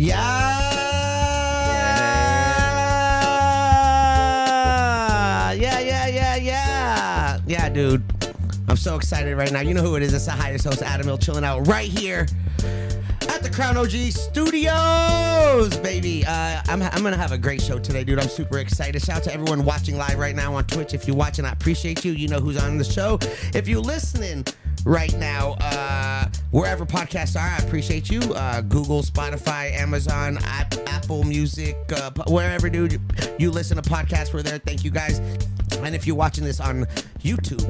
Yeah. Yeah, yeah, yeah, yeah. Dude. I'm so excited right now. You know who it is. It's the highest host, Adam iLL, chilling out right here at the Crown OG Studios, baby. Uh, I'm, I'm gonna have a great show today, dude. I'm super excited. Shout out to everyone watching live right now on Twitch. If you're watching, I appreciate you. You know who's on the show. If you're listening right now, uh, wherever podcasts are, I appreciate you. Uh, Google, Spotify, Amazon, App, Apple Music, uh, wherever, dude, you listen to podcasts. We're there. Thank you guys. And if you're watching this on YouTube,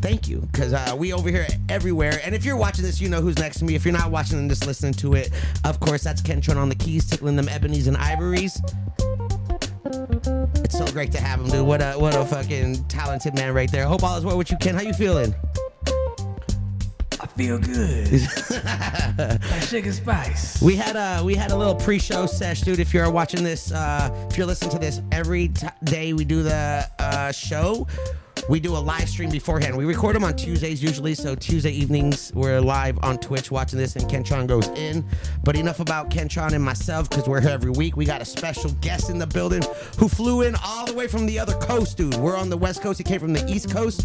thank you because uh, we over here everywhere and if you're watching this you know who's next to me if you're not watching and just listening to it of course that's kentron on the keys tickling them ebonies and ivories it's so great to have him dude what a what a fucking talented man right there hope all is well with you ken how you feeling feel good. like sugar spice. We had a we had a little pre-show sesh, dude. If you're watching this, uh, if you're listening to this every t- day, we do the uh, show. We do a live stream beforehand. We record them on Tuesdays usually, so Tuesday evenings we're live on Twitch watching this, and Kentron goes in. But enough about Kentron and myself because we're here every week. We got a special guest in the building who flew in all the way from the other coast, dude. We're on the West Coast. He came from the East Coast.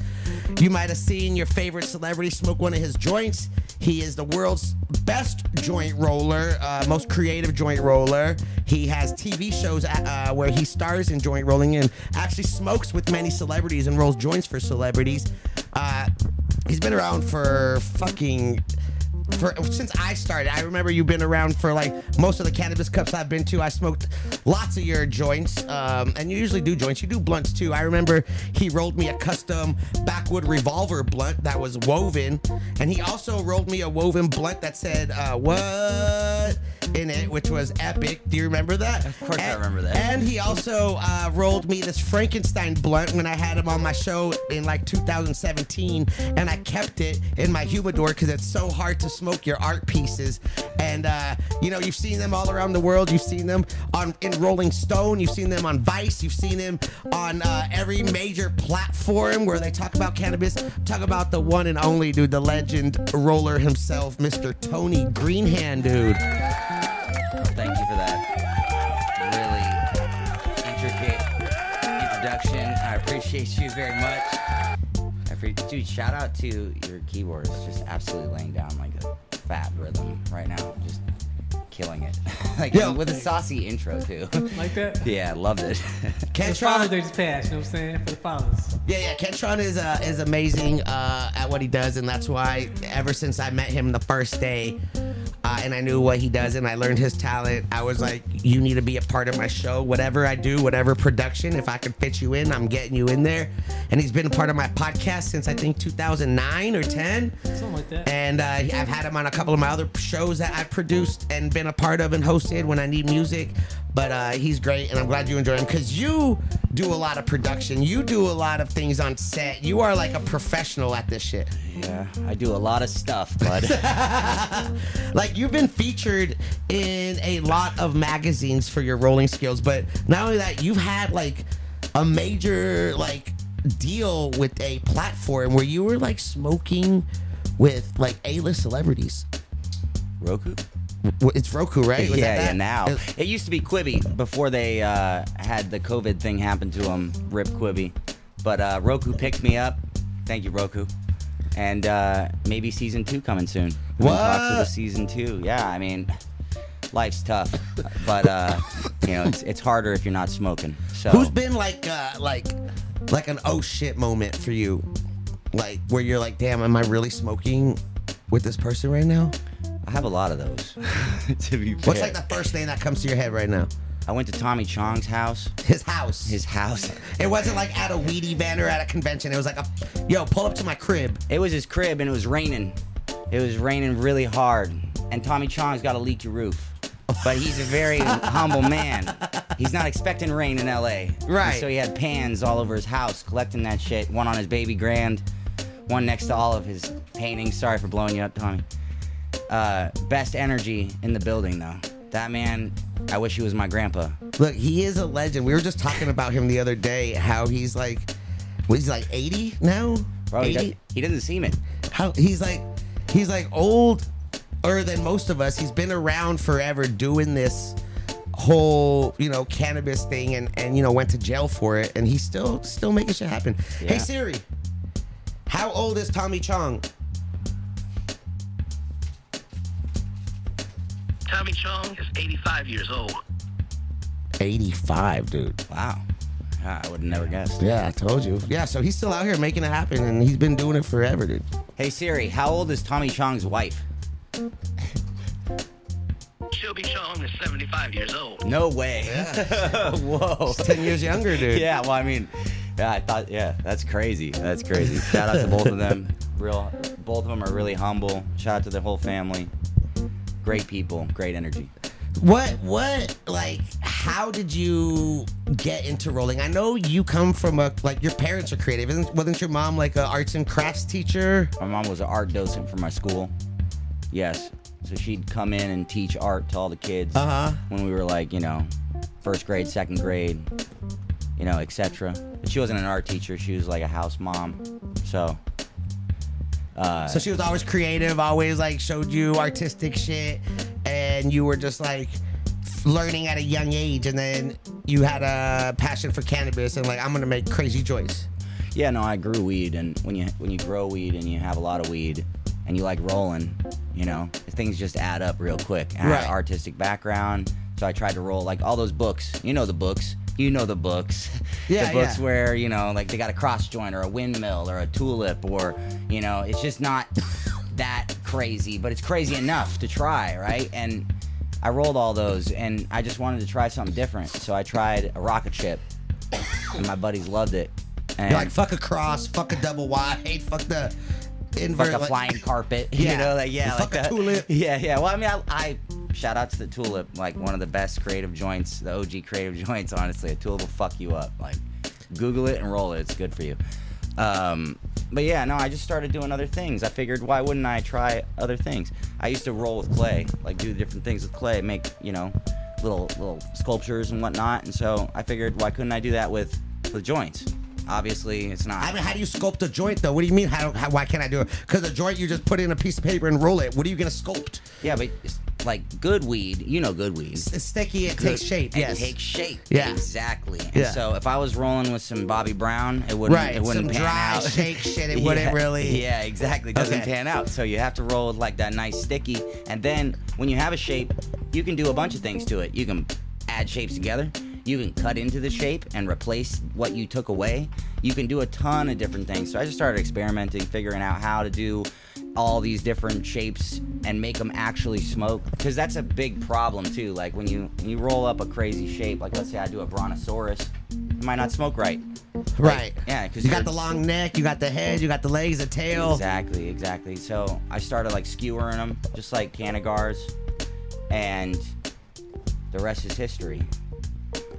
You might have seen your favorite celebrity smoke one of his joints. He is the world's best joint roller, uh, most creative joint roller. He has TV shows uh, where he stars in joint rolling and actually smokes with many celebrities and rolls joints for celebrities. Uh, he's been around for fucking for since I started. I remember you've been around for like most of the cannabis cups I've been to. I smoked lots of your joints, um, and you usually do joints. You do blunts too. I remember he rolled me a custom backwood revolver blunt that was woven, and he also rolled me a woven blunt that said uh, "what" in it, which was epic. Do you remember that? Of course I remember that. And he also uh, rolled me this Frankenstein blunt when I had him on my show in like 2017, and I kept it in my humidor because it's so hard to smoke your art pieces. And uh, you know, you've seen them all around the world. You've seen them on in Rolling Stone. You've seen them on Vice. You've seen them on uh, every major platform where they talk about cannabis. Talk about the one and only dude, the legend roller himself, Mr. Tony Greenhand, dude. Thank you for that really intricate introduction. I appreciate you very much. I pre- Dude, shout out to your keyboards. Just absolutely laying down like a fat rhythm right now. Just killing it. like Yeah. with a saucy intro too. Like that? yeah, loved it. The Father's Kentron, just passed, you know what I'm saying? For the fathers. Yeah, yeah. Kentron is uh, is amazing uh, at what he does, and that's why ever since I met him the first day, uh, and I knew what he does, and I learned his talent, I was like, you need to be a part of my show. Whatever I do, whatever production, if I can fit you in, I'm getting you in there. And he's been a part of my podcast since I think 2009 or 10. Something like that. And uh, I've had him on a couple of my other shows that I've produced and been a part of and hosted when I need music. But uh, he's great, and I'm glad you enjoy him because you do a lot of production. You do a lot of things on set. You are like a professional at this shit. yeah, I do a lot of stuff, bud. Like you've been featured in a lot of magazines for your rolling skills, but not only that, you've had like a major like deal with a platform where you were like smoking with like A-list celebrities. Roku? It's Roku, right? Was yeah, that yeah. Now Uh, it used to be Quibi before they uh, had the COVID thing happen to them. Rip Quibi, but uh, Roku picked me up. Thank you, Roku. And uh, maybe season two coming soon. I'm in Talks of the season two. Yeah, I mean, life's tough, but uh, you know it's, it's harder if you're not smoking. So Who's been like uh like like an oh shit moment for you? Like where you're like, damn, am I really smoking with this person right now? I have a lot of those. to be fair. What's like the first thing that comes to your head right now? I went to Tommy Chong's house. His house. His house. It wasn't like at a weed event or at a convention. It was like a, yo, pull up to my crib. It was his crib and it was raining. It was raining really hard. And Tommy Chong's got a leaky roof. But he's a very humble man. He's not expecting rain in LA. And Right. so he had pans all over his house collecting that shit. One on his baby grand, one next to all of his paintings. Sorry for blowing you up, Tommy. Uh, best energy in the building, though. That man, I wish he was my grandpa. Look, he is a legend. We were just talking about him the other day. How he's like, what is he like 80 now? Bro, he, 80? does, he doesn't seem it. How he's like, he's like older than most of us. He's been around forever doing this whole, you know, cannabis thing, and and you know went to jail for it, and he's still still making shit happen. Hey Siri, how old is Tommy Chong? Tommy Chong is 85 years old. 85, dude. Wow. I would have never guessed. Yeah, I told you. Yeah, so he's still out here making it happen, and he's been doing it forever, dude. Hey Siri, how old is Tommy Chong's wife? Shelby Chong is 75 years old. No way. Whoa. Ten years younger, dude. Yeah, well, I mean, yeah, I thought, yeah, that's crazy. That's crazy. Shout out to both of them. Real, both of them are really humble. Shout out to the whole family. Great people, great energy. What what like how did you get into rolling? I know you come from a like your parents are creative. Isn't wasn't your mom like a arts and crafts teacher? My mom was an art docent for my school. Yes. So she'd come in and teach art to all the kids Uh-huh. when we were like, you know, first grade, second grade, you know, etc. But she wasn't an art teacher. She was like a house mom. So, uh, So she was always creative, always like showed you artistic shit and you were just like learning at a young age and then you had a passion for cannabis and like I'm to make crazy joints. Yeah, no, I grew weed, and when you when you grow weed and you have a lot of weed, and you like rolling, you know, things just add up real quick. And I had Right. artistic background, so I tried to roll like all those books. You know the books. You know the books. Yeah, the books yeah. where you know, like they got a cross joint or a windmill or a tulip or you know, it's just not that crazy, but it's crazy enough to try, right? And I rolled all those, and I just wanted to try something different, so I tried a rocket chip, and my buddies loved it. And You're like fuck a cross, fuck a double wide, fuck the invert like a like- flying carpet. Yeah. You know, like yeah, like a that. tulip. Yeah, yeah. Well, I mean, I, I shout out to the tulip, like one of the best creative joints, the OG creative joints. Honestly, a tulip will fuck you up. Like, Google it and roll it. It's good for you. Um, but yeah, no, I just started doing other things. I figured, why wouldn't I try other things? I used to roll with clay, like do different things with clay, make you know, little little sculptures and whatnot. And so I figured, why couldn't I do that with with joints? Obviously, it's not. I mean, how do you sculpt a joint though? What do you mean? How, how why can't I do it? Because a joint, you just put in a piece of paper and roll it. What are you gonna sculpt? Yeah, but it's like good weed, you know good weed. It's sticky. It takes shape. It Yes. takes shape. Yeah. Exactly. And Yeah. so if I was rolling with some Bobby Brown, it wouldn't Right, it wouldn't some pan dry out. shake shit, it wouldn't really- Yeah, exactly. It doesn't Okay. pan out. So you have to roll with like that nice sticky. And then when you have a shape, you can do a bunch of things to it. You can add shapes together. You can cut into the shape and replace what you took away. You can do a ton of different things. So I just started experimenting, figuring out how to do all these different shapes and make them actually smoke because that's a big problem too like when you when you roll up a crazy shape like let's say i do a brontosaurus it might not smoke right Right. yeah, 'cause you got the long neck, you got the head, you got the legs, the tail. Exactly, exactly. So I started like skewering them, just like Cannagars, and the rest is history.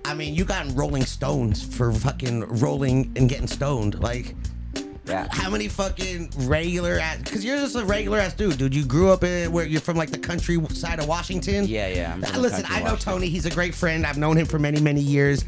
I mean, you got Rolling Stones for fucking rolling and getting stoned. Like, Yeah. how many fucking regular ass? Because you're just a regular ass dude, dude. You grew up in where you're from, like the countryside of Washington. Yeah, yeah. Listen, I know Washington. Tony. He's a great friend. I've known him for many, many years.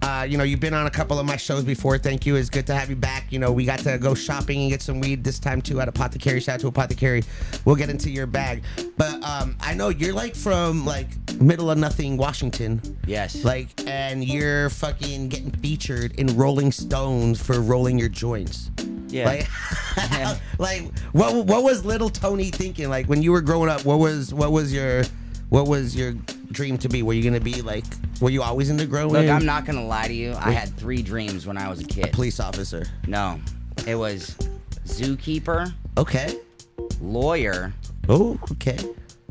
Uh, you know, you've been on a couple of my shows before. Thank you. It's good to have you back. You know, we got to go shopping and get some weed this time too at Apothecary. Shout out to Apothecary. We'll get into your bag. But um, I know you're like from like middle of nothing, Washington. Yes. Like, and you're fucking getting featured in Rolling Stones for rolling your joints. Yeah. Like, like what what was little Tony thinking? Like when you were growing up, what was what was your what was your dream to be? Were you gonna be like? Were you always into growing? Look, I'm not gonna lie to you. I had three dreams when I was a kid. police officer. No, it was zookeeper, Okay. lawyer, Oh, okay.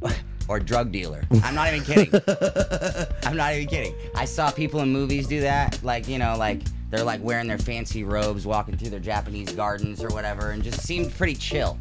or drug dealer. I'm not even kidding. I'm not even kidding. I saw people in movies do that, like you know, like they're like wearing their fancy robes, walking through their Japanese gardens or whatever, and just seemed pretty chill.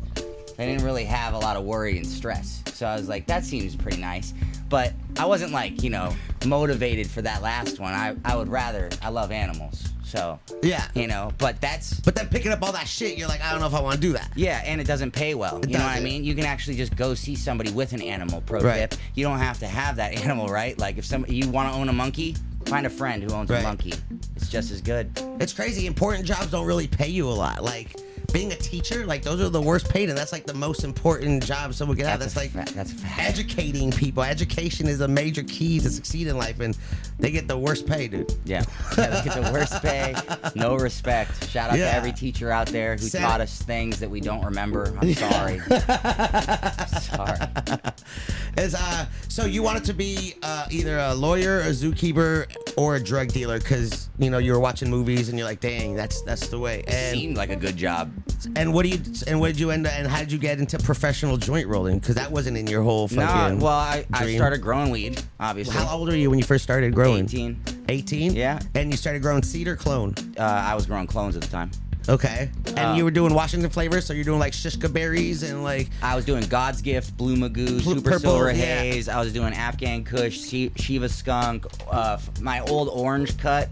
They didn't really have a lot of worry and stress. So I was like, that seems pretty nice. But I wasn't like, you know, motivated for that last one. I, I would rather, I love animals. So, Yeah. you know, but that's, But then picking up all that shit, you're like, I don't know if I want to do that. yeah, and it doesn't pay well. It you know what I mean? You can actually just go see somebody with an animal. Pro Right. tip: you don't have to have that animal, right? Like if somebody you want to own a monkey, find a friend who owns Right. a monkey. It's just as good. It's crazy. Important jobs don't really pay you a lot. Like being a teacher, like those are the worst paid, and that's like the most important job someone can have. That's That's like that's educating people. Education is a major key to succeed in life, and they get the worst pay, dude. Yeah, yeah they get the worst pay, no respect. Shout out Yeah. to every teacher out there who Sad- taught us things that we don't remember. I'm sorry. sorry. Is uh, so you wanted to be uh, either a lawyer, a zookeeper, or a drug dealer because you know you were watching movies and you're like, dang, that's that's the way. And Seemed like a good job. and what do you and what did you end up and how did you get into professional joint rolling? Because that wasn't in your whole No, fucking. well, I, I dream. started growing weed, obviously. How old were you when you first started growing? 18. 18? Yeah. And you started growing seed or clone? Uh, I was growing clones at the time. Okay. And Uh, you were doing Washington flavors, so you're doing like shishka berries and like I was doing God's Gift, Blue Magoo, Blue- Super purple, Silver yeah. Haze. I was doing Afghan Kush, Shiva Skunk, uh, my old orange cut.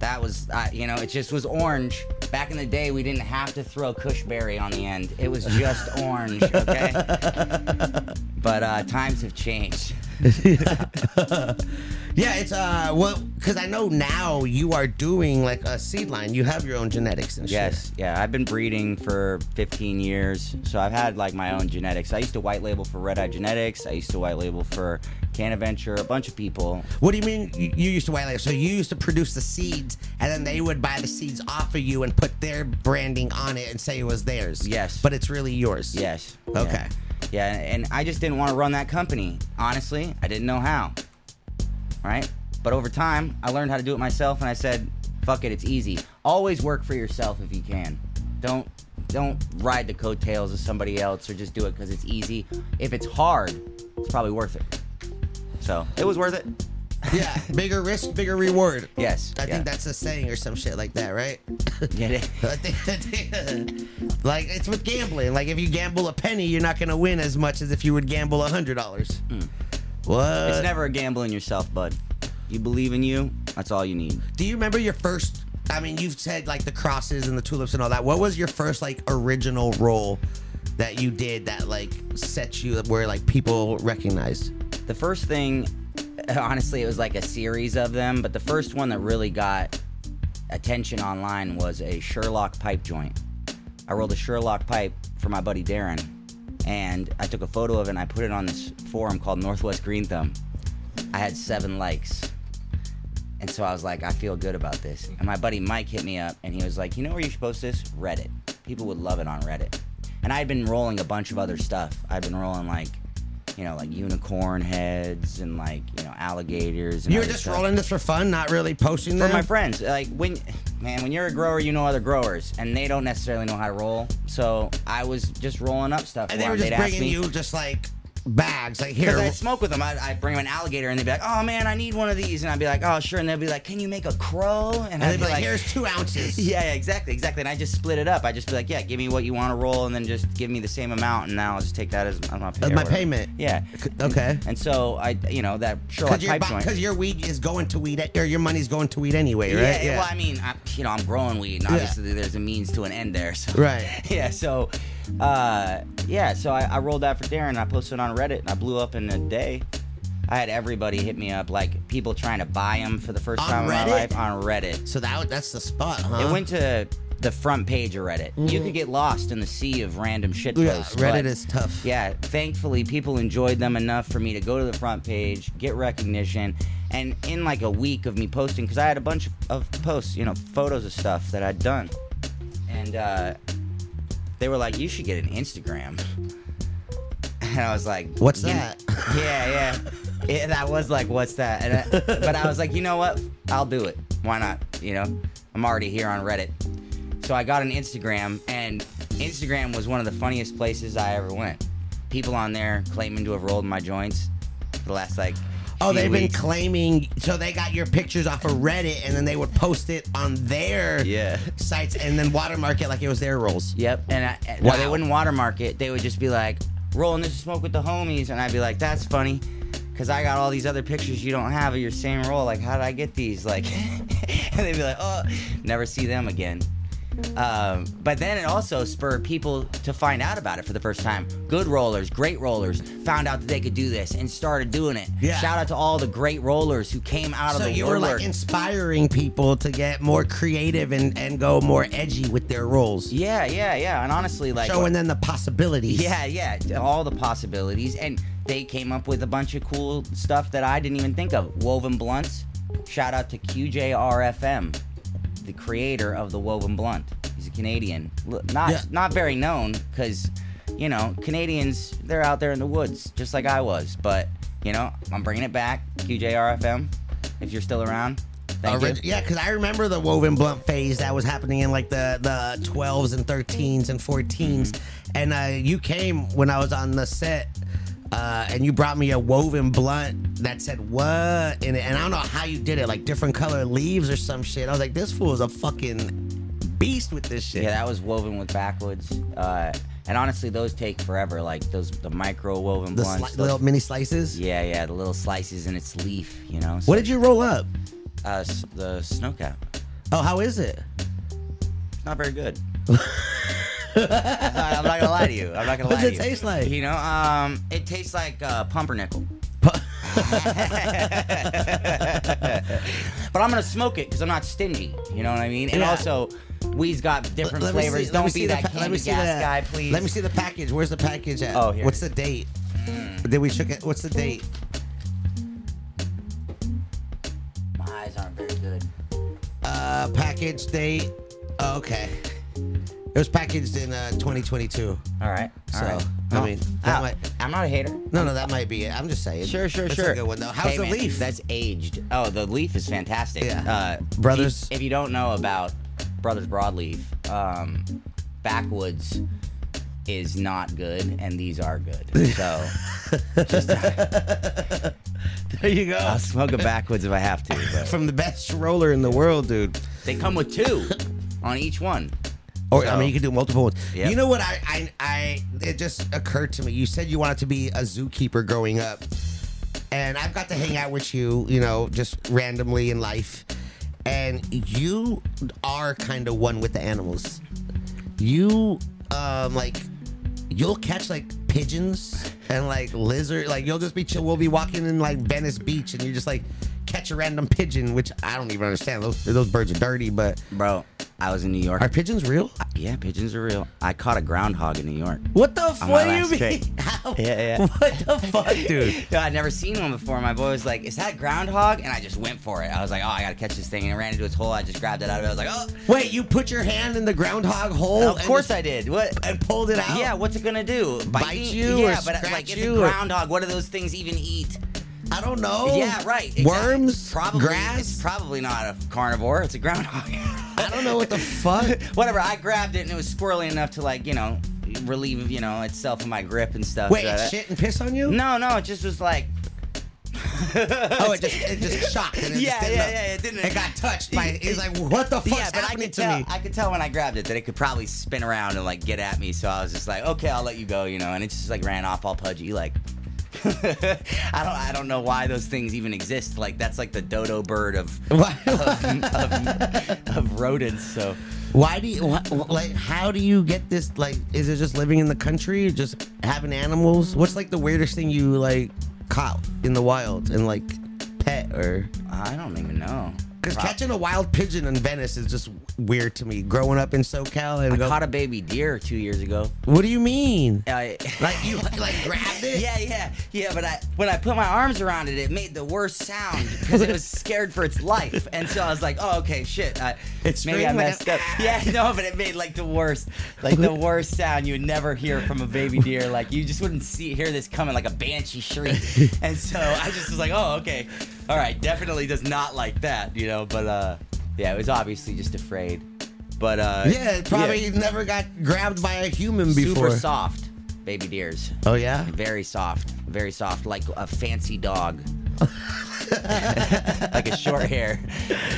That was, uh, you know, it just was orange. Back in the day, we didn't have to throw Kush berry on the end. It was just orange, okay? but uh, times have changed. Yeah, it's uh well cuz I know now you are doing like a seed line. You have your own genetics and shit. Yes, yeah, I've been breeding for 15 years, so I've had like my own genetics. I used to white label for Red Eye Genetics. I used to white label for Canaventure, a bunch of people. What do you mean you you used to white label? So you used to produce the seeds and then they would buy the seeds off of you and put their branding on it and say it was theirs. Yes. But it's really yours. Yes. Okay. Yeah, Yeah, and I just didn't want to run that company. Honestly, I didn't know how. Right? But over time, I learned how to do it myself, and I said, "Fuck it, it's easy. Always work for yourself if you can. Don't don't ride the coattails of somebody else, or just do it because it's easy. If it's hard, it's probably worth it. So it was worth it. Yeah. Bigger risk, bigger reward. Yes. I yeah. think that's a saying or some shit like that, right? Get it? I think, I think- like it's with gambling. Like if you gamble a penny, you're not gonna win as much as if you would gamble a hundred dollars. What? Hmm. It's never a gamble in yourself, bud. You believe in you. That's all you need. Do you remember your first? I mean, you've said like the crosses and the tulips and all that. What was your first like original role that you did that like set you where like people recognized? The first thing, honestly, it was like a series of them, but the first one that really got attention online was a Sherlock pipe joint. I rolled a Sherlock pipe for my buddy Darren, and I took a photo of it and I put it on this forum called Northwest Green Thumb. I had seven likes. And so I was like, I feel good about this. And my buddy Mike hit me up and he was like, You know where you should post this? Reddit. People would love it on Reddit. And I had been rolling a bunch of other stuff. I'd been rolling like, you know, like unicorn heads and like, you know, alligators. And You were just stuff. rolling this for fun, not really posting them? For them. my friends, like when, man, when you're a grower, you know other growers, and they don't necessarily know how to roll. So I was just rolling up stuff. and they were just bringing me- you just like bags, like here. because I'd smoke with them. I'd, I'd bring them an alligator, and they'd be like, "Oh man, I need one of these," and I'd be like, "Oh sure," and they'd be like, "Can you make a crow?" And, and I'd they'd be like, "Here's two ounces." yeah, yeah, exactly, exactly. And I just split it up. I just be like, "Yeah, give me what you want to roll, and then just give me the same amount, and now I'll just take that as, pay As my whatever." payment. Yeah. Okay. And so I, you know, that Sherlock Because pipe joint. your weed is going to weed, or your money's going to weed anyway, right? Yeah, right? well, I mean, I, you know, I'm growing weed, and Yeah. obviously there's a means to an end there. So. Right. Yeah. So, uh, yeah. So I, I rolled that for Darren. And I posted it on Reddit, and I blew up in a day. I had everybody hit me up, like people trying to buy them for the first On time in my Reddit? life on Reddit. So that that's the spot, huh? It went to the front page of Reddit. You could get lost in the sea of random shit Yeah, posts. Reddit but- is tough. Yeah, thankfully people enjoyed them enough for me to go to the front page, get recognition, and in like a week of me posting, because I had a bunch of, of posts, you know, photos of stuff that I'd done, and uh, they were like, "You should get an Instagram," and I was like, What's "You kn- that? Yeah, yeah. Yeah, that was like, what's that? And I, but I was like, you know what? I'll do it. Why not? You know, I'm already here on Reddit. So I got an Instagram, and Instagram was one of the funniest places I ever went. People on there claiming to have rolled my joints. the last like. Oh, they've been claiming. So they got your pictures off of Reddit, and then they would post it on their Yeah. sites, and then watermark it like it was their rolls. Yep, and I, no, they wouldn't watermark it. They would just be like, "Rolling this smoke with the homies," and I'd be like, "That's funny." Cause I got all these other pictures you don't have of your same roll. Like, how did I get these? Like, and they'd be like, "Oh, never see them again." Um, but then it also spurred people to find out about it for the first time. Good rollers, great rollers, found out that they could do this and started doing it. Yeah. Shout out to all the great rollers who came out So of the you were like inspiring people to get more creative and, and go more edgy with their roles, yeah, yeah, yeah. And honestly, like showing them the possibilities. Yeah, yeah, all the possibilities, and they came up with a bunch of cool stuff that I didn't even think of. Woven blunts. Shout out to QJRFM, the creator of the woven blunt. He's a Canadian, not Yeah. not very known because you know Canadians they're out there in the woods just like I was. But you know I'm bringing it back. QJRFM, if you're still around. Thank Orig- you. yeah, because I remember the woven blunt phase that was happening in like the the 12s and 13s and 14s, and uh, you came when I was on the set, uh, and you brought me a woven blunt that said what in it, and I don't know how you did it, like different color leaves or some shit. I was like, this fool is a fucking beast with this shit. Yeah, that was woven with backwoods. Uh, and honestly, those take forever. Like those, the micro woven the blunts. sli- those- little mini slices. Yeah, yeah, the little slices in its leaf, you know. So, What did you roll up? Uh, the snow cap. Oh, how is it? It's not very good. I'm not gonna lie to you. I'm not gonna What lie does to it you. taste like? You know, um, it tastes like uh, pumpernickel. but I'm gonna smoke it because I'm not stingy. You know what I mean? And Yeah. also, we's got different Let me see- flavors. let me Don't see be the that pa- let candy me see gas the- guy, please. Let me see the package. Where's the package at? Oh, here What's the date? Did we check it? What's the date? My eyes aren't very good. Uh, package date. Okay. It was packaged in uh, 2022. All right. All So, right. I mean, that might- I'm not a hater. No, no, that might be it. I'm just saying. Sure, sure, That's sure. a good one though. How's Hey, the man, leaf? That's aged. Oh, the leaf is fantastic. Yeah. Uh, Brothers- If you, if you don't know about Brothers Broadleaf, um, Backwoods is not good, and these are good. So just, there you go. I'll smoke a Backwoods if I have to. But From the best roller in the world, dude. they come with two on each one. Or I mean, you can do multiple ones. Yep. You know what? I, I, I, it just occurred to me. You said you wanted to be a zookeeper growing up, and I've got to hang out with you, you know, just randomly in life, and you are kind of one with the animals. You, um, like, you'll catch like pigeons and like lizard. Like you'll just be chill. We'll be walking in like Venice Beach, and you're just like catch a random pigeon, which I don't even understand. Those those birds are dirty, but Bro, I was in New York. are pigeons real? Uh, yeah, pigeons are real. I caught a groundhog in New York. What the? F- On what do you mean? How? Yeah, yeah. What the fuck, dude? No, I'd never seen one before. My boy was like, "Is that groundhog?" And I just went for it. I was like, "Oh, I gotta catch this thing!" And I ran into its hole. I just grabbed it out of it. I was like, "Oh, Wait, you put your hand in the groundhog hole? of course I did." What? And pulled it out. Yeah, what's it gonna do? Bite me? you Yeah, or but like it's you a or- groundhog. What do those things even eat? I don't know. Yeah, right. exactly. Worms, probably grass. It's probably not a carnivore. It's a groundhog. I don't know what the fuck. Whatever. I grabbed it and it was squirrely enough to like you know relieve you know itself of my grip and stuff. Wait, So it shit and piss on you? No, no. It just was like. Oh, it just it just shocked. And it Yeah, just didn't yeah, yeah, it didn't- It got touched by. He's like, what the fuck's yeah, but I could to tell. me? I could tell when I grabbed it that it could probably spin around and like get at me. So I was just like, okay, I'll let you go, you know. And it just like ran off all pudgy, like. I don't. I don't know why those things even exist. Like that's like the dodo bird of Why- of, of rodents. So Why do you why, like? How do you get this? Like, is it just living in the country, just having animals? What's like the weirdest thing you like caught in the wild and like pet or? I don't even know. Because catching a wild pigeon in Venice is just weird to me. Growing up in SoCal and I go, caught a baby deer two years ago. what do you mean? I, Like you like grabbed it? Yeah, yeah, yeah. But I, when I put my arms around it, it made the worst sound because it was scared for its life. And so I was like, "Oh, okay, shit. I, It maybe I messed up." Yeah, no, but it made like the worst, like the worst sound you would never hear from a baby deer. Like you just wouldn't see hear this coming, like a banshee shriek. And so I just was like, "Oh, okay, all right." Definitely does not like that, you know. But uh, yeah, it was obviously just afraid. But uh, Yeah, it probably never got grabbed by a human before. super soft. baby deers. Oh yeah. Very soft, very soft, like a fancy dog. like a short hair.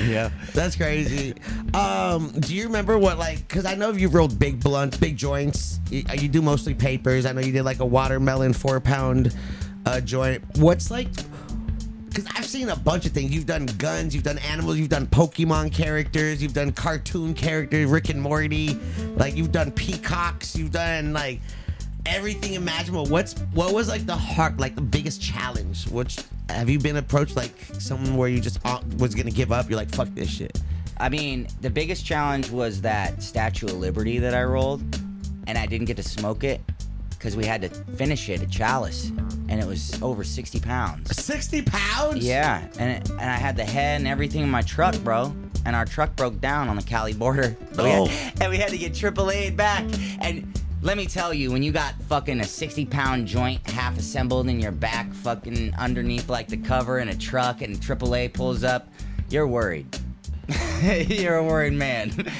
Yeah. That's crazy. Um, do you remember what like? Because I know you've rolled big blunts, big joints. You, you do mostly papers. I know you did like a watermelon four pound uh, joint. What's like? Because I've seen a bunch of things. You've done guns, you've done animals, you've done Pokemon characters, you've done cartoon characters, Rick and Morty. Like you've done peacocks, you've done like everything imaginable. What's what was like the heart, like the biggest challenge? Which have you been approached like someone where you just was gonna give up? You're like, fuck this shit. I mean, the biggest challenge was that Statue of Liberty that I rolled, and I didn't get to smoke it because we had to finish it at Chalice, and it was over 60 pounds. 60 pounds? Yeah, and it, and I had the head and everything in my truck, bro. And our truck broke down on the Cali border. So we had- Oh. and we had to get AAA back. And let me tell you, when you got fucking a 60 pound joint half assembled in your back, fucking underneath like the cover in a truck, and AAA pulls up, you're worried. you're a worried man.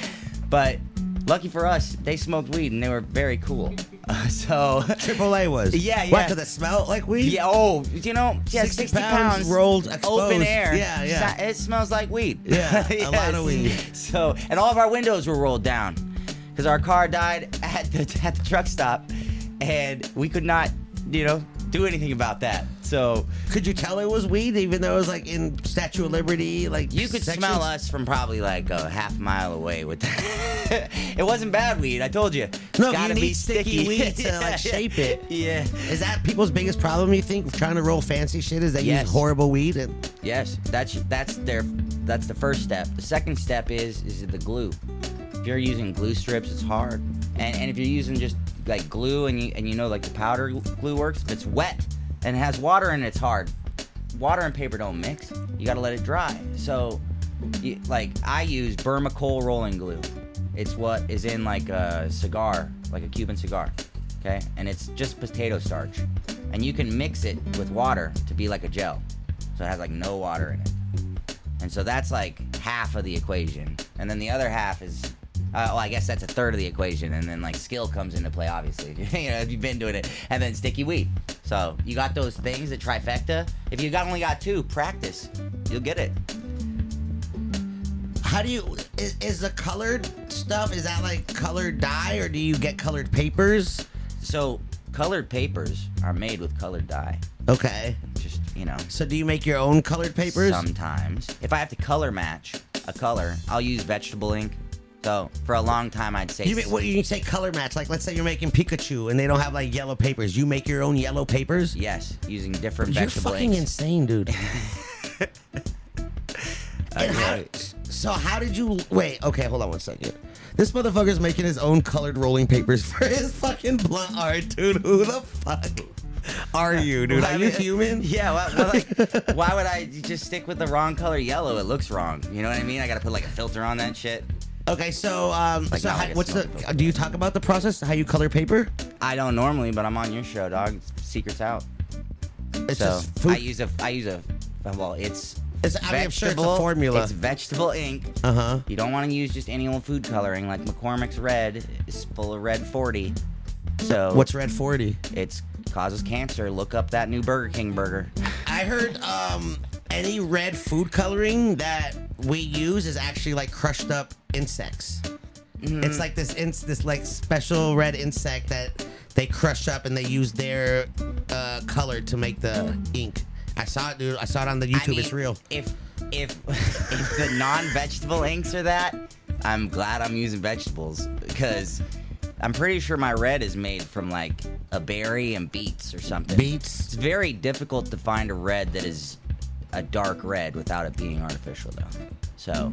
But lucky for us, they smoked weed and they were very cool. so. AAA was. Yeah, What, yeah. did it smell like weed? Yeah. Oh, you know, yeah, 60 60, pounds pounds, rolled, open air. Yeah, yeah. It smells like weed. Yeah, a lot of weed. So, and all of our windows were rolled down because our car died at the at the truck stop, and we could not, you know, do anything about that. So Could you tell it was weed, even though it was like in Statue of Liberty? Like you could sections? smell us from probably like a half mile away with that. it wasn't bad weed, I told you. No, you be need sticky weed to, like, shape it. Yeah. Is that people's biggest problem? You think trying to roll fancy shit is they Yes. use horrible weed? And Yes, that's that's their that's the first step. The second step is is the glue. If you're using glue strips, it's hard. And and if you're using just like glue and you and you know like the powder glue works, if it's wet and it has water in it, it's hard. Water and paper don't mix. You got to let it dry. So you, like I use Burma coal rolling glue. It's what is in like a cigar, like a Cuban cigar. Okay? And it's just potato starch. And you can mix it with water to be like a gel. So it has like no water in it. And so that's like half of the equation. And then the other half is, uh, well, I guess that's a third of the equation. And then like skill comes into play, obviously. you know, if you've been doing it. And then sticky weed. So you got those things, the trifecta. If you got only got two, practice. You'll get it. how do you is, is the colored stuff? Is that like colored dye, or do you get colored papers? So colored papers are made with colored dye. Okay. Just, you know, So do you make your own colored papers? sometimes. If I have to color match a color, I'll use vegetable ink. So for a long time, I'd say You mean, what you can say color match? Like let's say you're making Pikachu and they don't have like yellow papers. You make your own yellow papers? yes, using different You're vegetable fucking inks. insane, dude. How, so how did you wait? Okay, hold on one second. This motherfucker's making his own colored rolling papers for his fucking blunt art, dude. Who the fuck are you, dude? Are you human? Yeah, well, well, like, why would I just stick with the wrong color yellow? It looks wrong. You know what I mean? I gotta put like a filter on that shit. Okay, so um, Like, so not how, like a what's the? smoke uh, Do you talk about the process? How you color paper? I don't normally, but I'm on your show, dog. Secrets out. It's so just food. I use a, I use a, well, it's. It's- I mean, I'm sure it's a vegetable- formula. It's vegetable ink. uh huh. You don't want to use just any old food coloring. Like McCormick's Red is full of red 40. So What's red forty? it's causes cancer. Look up that new Burger King burger. I heard um, any red food coloring that we use is actually like crushed up insects. It's like this this like special red insect that they crush up and they use their uh, color to make the ink. I saw it, dude. I saw it on the YouTube. I mean, it's real. If if if the non-vegetable inks are that, I'm glad I'm using vegetables because I'm pretty sure my red is made from like a berry and beets or something. Beets. It's very difficult to find a red that is a dark red without it being artificial, though. So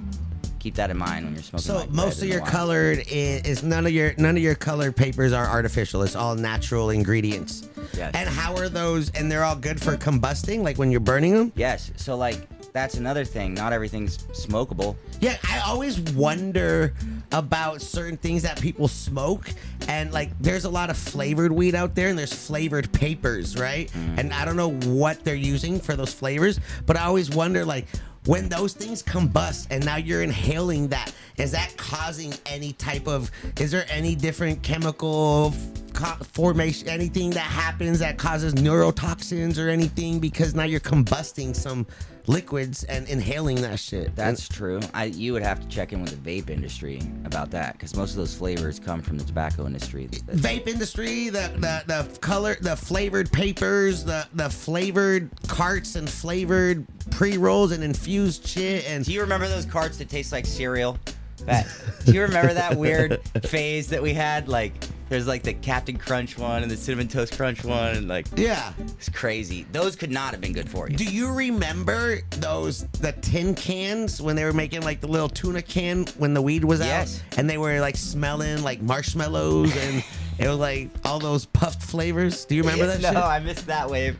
keep that in mind when you're smoking. So like, most of your colored is, is none of your none of your colored papers are artificial. It's all natural ingredients. Yes. And how are those? And they're all good for combusting, like when you're burning them. Yes. So like that's another thing. Not everything's smokable. Yeah, I always wonder about certain things that people smoke, and like there's a lot of flavored weed out there, and there's flavored papers, right? Mm. And I don't know what they're using for those flavors, but I always wonder like when those things combust and now you're inhaling that, is that causing any type of? Is there any different chemical co- formation, anything that happens that causes neurotoxins or anything because now you're combusting some liquids and inhaling that shit. That's true. I you would have to check in with the vape industry about that because most of those flavors come from the tobacco industry. And vape industry, the, the the color, the flavored papers, the the flavored carts and flavored pre rolls and infused shit and Do you remember those carts that taste like cereal? That, do you remember that weird phase that we had? Like, there's like the Captain Crunch one and the Cinnamon Toast Crunch one, and like, yeah. it's crazy. Those could not have been good for you. Do you remember those the tin cans when they were making like the little tuna can when the weed was Yes. out and they were like smelling like marshmallows and it was like all those puffed flavors? Do you remember that no, shit? I missed that wave.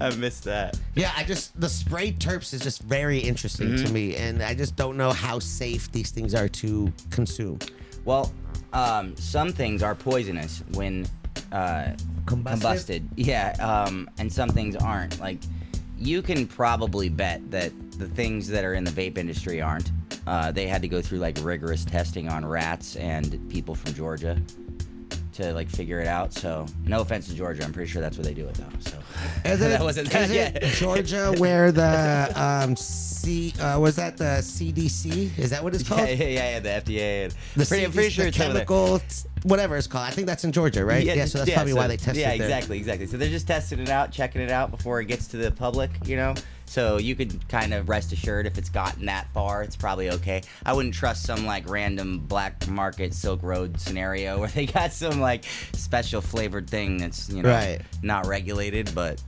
I missed that. Yeah, I just the spray terps is just very interesting to Mm-hmm. me, and I just don't know how safe these things are to consume. Well, um, some things are poisonous when uh, Combusted? combusted. Yeah, um, and some things aren't. Like, you can probably bet that the things that are in the vape industry aren't. Uh, they had to go through like rigorous testing on rats and people from Georgia to like figure it out. So, no offense to Georgia, I'm pretty sure that's where they do it though. So Is it, that wasn't that yet. Georgia where the um C uh, was that the CDC? Is that what it's called? Yeah, yeah, yeah, yeah, the FDA. And The pretty, I'm pretty sure it's chemical, whatever it's called. I think that's in Georgia, right? Yeah, so that's yeah, probably so- why they tested Yeah, there. Yeah, exactly, exactly. So they're just testing it out, checking it out before it gets to the public, you know. So you could kind of rest assured if it's gotten that far, it's probably okay. I wouldn't trust some like random black market Silk Road scenario where they got some like special flavored thing that's you know Right. not regulated, but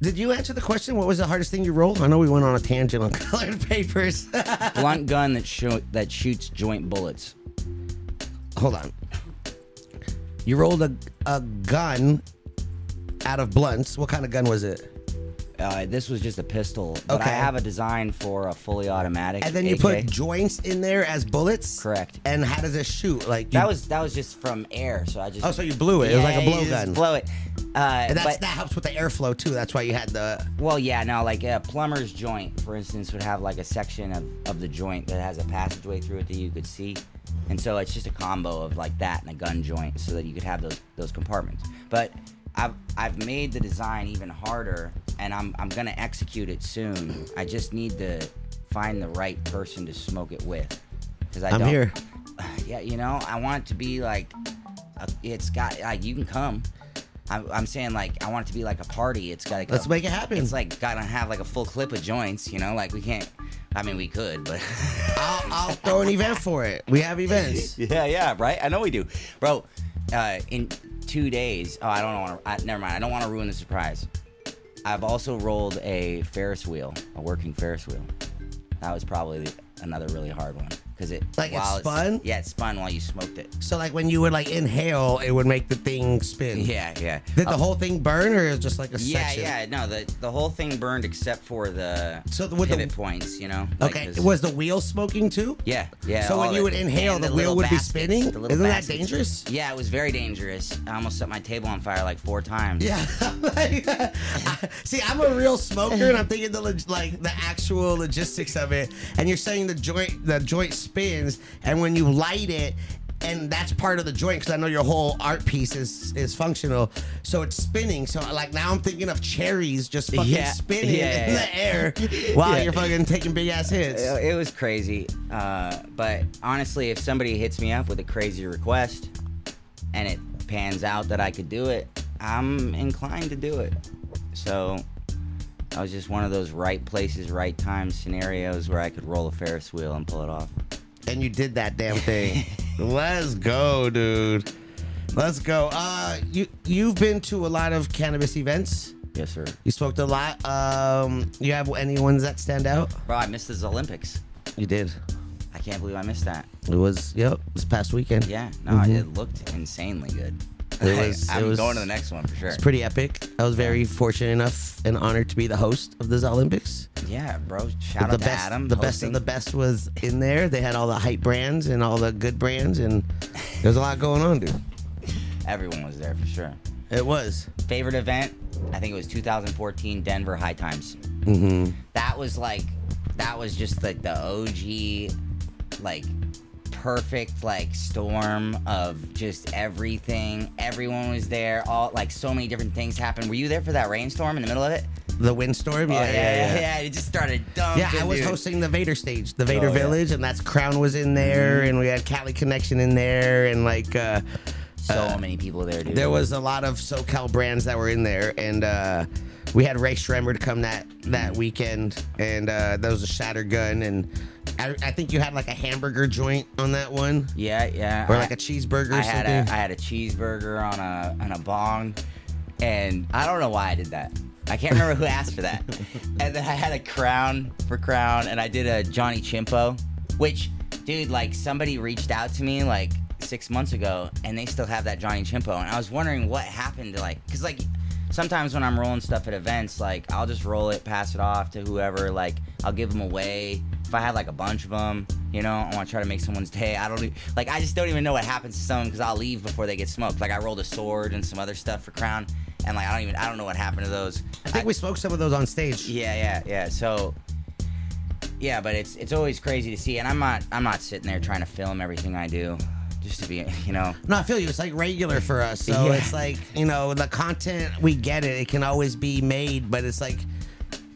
Did you answer the question? What was the hardest thing you rolled? I know we went on a tangent on colored papers. blunt gun that sho- that shoots joint bullets. Hold on. You rolled a, a gun out of blunts. What kind of gun was it? Uh, this was just a pistol, but Okay. I have a design for a fully automatic. And then you AK. put joints in there as bullets? Correct. And how does it shoot? Like you, That was that was just from air, so I just. Oh, so you blew it. It was like a you blowgun. just Blow it. Uh, and that's, but, that helps with the airflow too. That's why you had the well, yeah, no, like a plumber's joint, for instance, would have like a section of, of the joint that has a passageway through it that you could see, and so it's just a combo of like that and a gun joint, so that you could have those those compartments. But I've I've made the design even harder, and I'm I'm gonna execute it soon. I just need to find the right person to smoke it with, because I I'm don't. here. Yeah, you know, I want it to be like, a, it's got like you can come. I'm, I'm saying like I want it to be like a party. It's got like Let's a- make it happen. It's like gotta have like a full clip of joints. You know, like we can't. I mean, we could, but I'll, I'll throw an event for it. We have events. yeah, yeah, right. I know we do, bro. Uh, in two days. Oh, I don't want to. Never mind. I don't want to ruin the surprise. I've also rolled a Ferris wheel, a working Ferris wheel. That was probably another really hard one because it Like it while it's- spun? Yeah, it spun while you smoked it. So like when you would like inhale, it would make the thing spin. Yeah, yeah. Did the Uh, whole thing burn or is just like a Yeah, section? yeah, no, the the whole thing burned except for the So with the- pivot points, you know. like, Okay. 'cause- Was the wheel smoking too? yeah, yeah. So when all you would inhale, and the wheel little would be spinning? the little Isn't that dangerous? Yeah, it was very dangerous. I almost set my table on fire like four times. Yeah. See, I'm a real smoker, and I'm thinking the log- like the actual logistics of it. And you're saying the joint the joint spins, and when you light it. And that's part of the joint because I know your whole art piece is is functional, so it's spinning. So like now I'm thinking of cherries just fucking Yeah. spinning Yeah, in yeah. the air while you're fucking taking big ass hits. It, it was crazy. Uh, but honestly, if somebody hits me up with a crazy request and it pans out that I could do it, I'm inclined to do it. So I was just one of those right places, right time scenarios where I could roll a Ferris wheel and pull it off. And you did that damn thing. Let's go, dude. Let's go. Uh, you you've been to a lot of cannabis events. Yes, sir. You smoked a lot. Um, you have any ones that stand out? Bro, I missed the Olympics. You did. I can't believe I missed that. It was yep. This past weekend. Yeah, no, it looked insanely good. It was- I'm it was- going to the next one for sure. It's pretty epic. I was very fortunate enough and honored to be the host of the Olympics. Yeah, bro. Shout the out to best, Adam. the best of the best was in there. They had all the hype brands and all the good brands, and there's a lot going on, dude. Everyone was there for sure. It was. Favorite event? I think it was 2014 Denver High Times. Mm-hmm. That was like, that was just like the OG, like perfect like storm of just everything. Everyone was there. All like so many different things happened. Were you there for that rainstorm in the middle of it? The windstorm. Oh, Yeah, yeah, yeah. It just started dumping. Yeah, I was dude. hosting the Vader stage, the Vader Oh, yeah. Village, and that's Crown was in there, and we had Cali Connection in there, and like uh, so many people there, dude. there was a lot of SoCal brands that were in there, and uh, we had Ray Schremmer to come that that weekend, and uh, that was a Shatter Gun, and I, I think you had like a hamburger joint on that one, yeah, yeah. or like a cheeseburger I had something. a I had a cheeseburger on a on a bong, and I don't know why I did that. I can't remember who asked for that. And then I had a crown for crown, and I did a Johnny Chimpo, which, dude, like somebody reached out to me like six months ago, and they still have that Johnny Chimpo, and I was wondering what happened to like, cause like sometimes when I'm rolling stuff at events, like I'll just roll it, pass it off to whoever, like I'll give them away. If I have like a bunch of them, you know, I want to try to make someone's day. I don't like. I just don't even know what happens to someone because I'll leave before they get smoked. Like I rolled a sword and some other stuff for Crown, and like I don't even I don't know what happened to those. I think we smoked some of those on stage. Yeah, yeah, yeah. So yeah, but it's it's always crazy to see, and I'm not I'm not sitting there trying to film everything I do, just to be you know. No, I feel you. It's like regular for us. So Yeah. it's like, you know, the content, we get it. It can always be made, but it's like,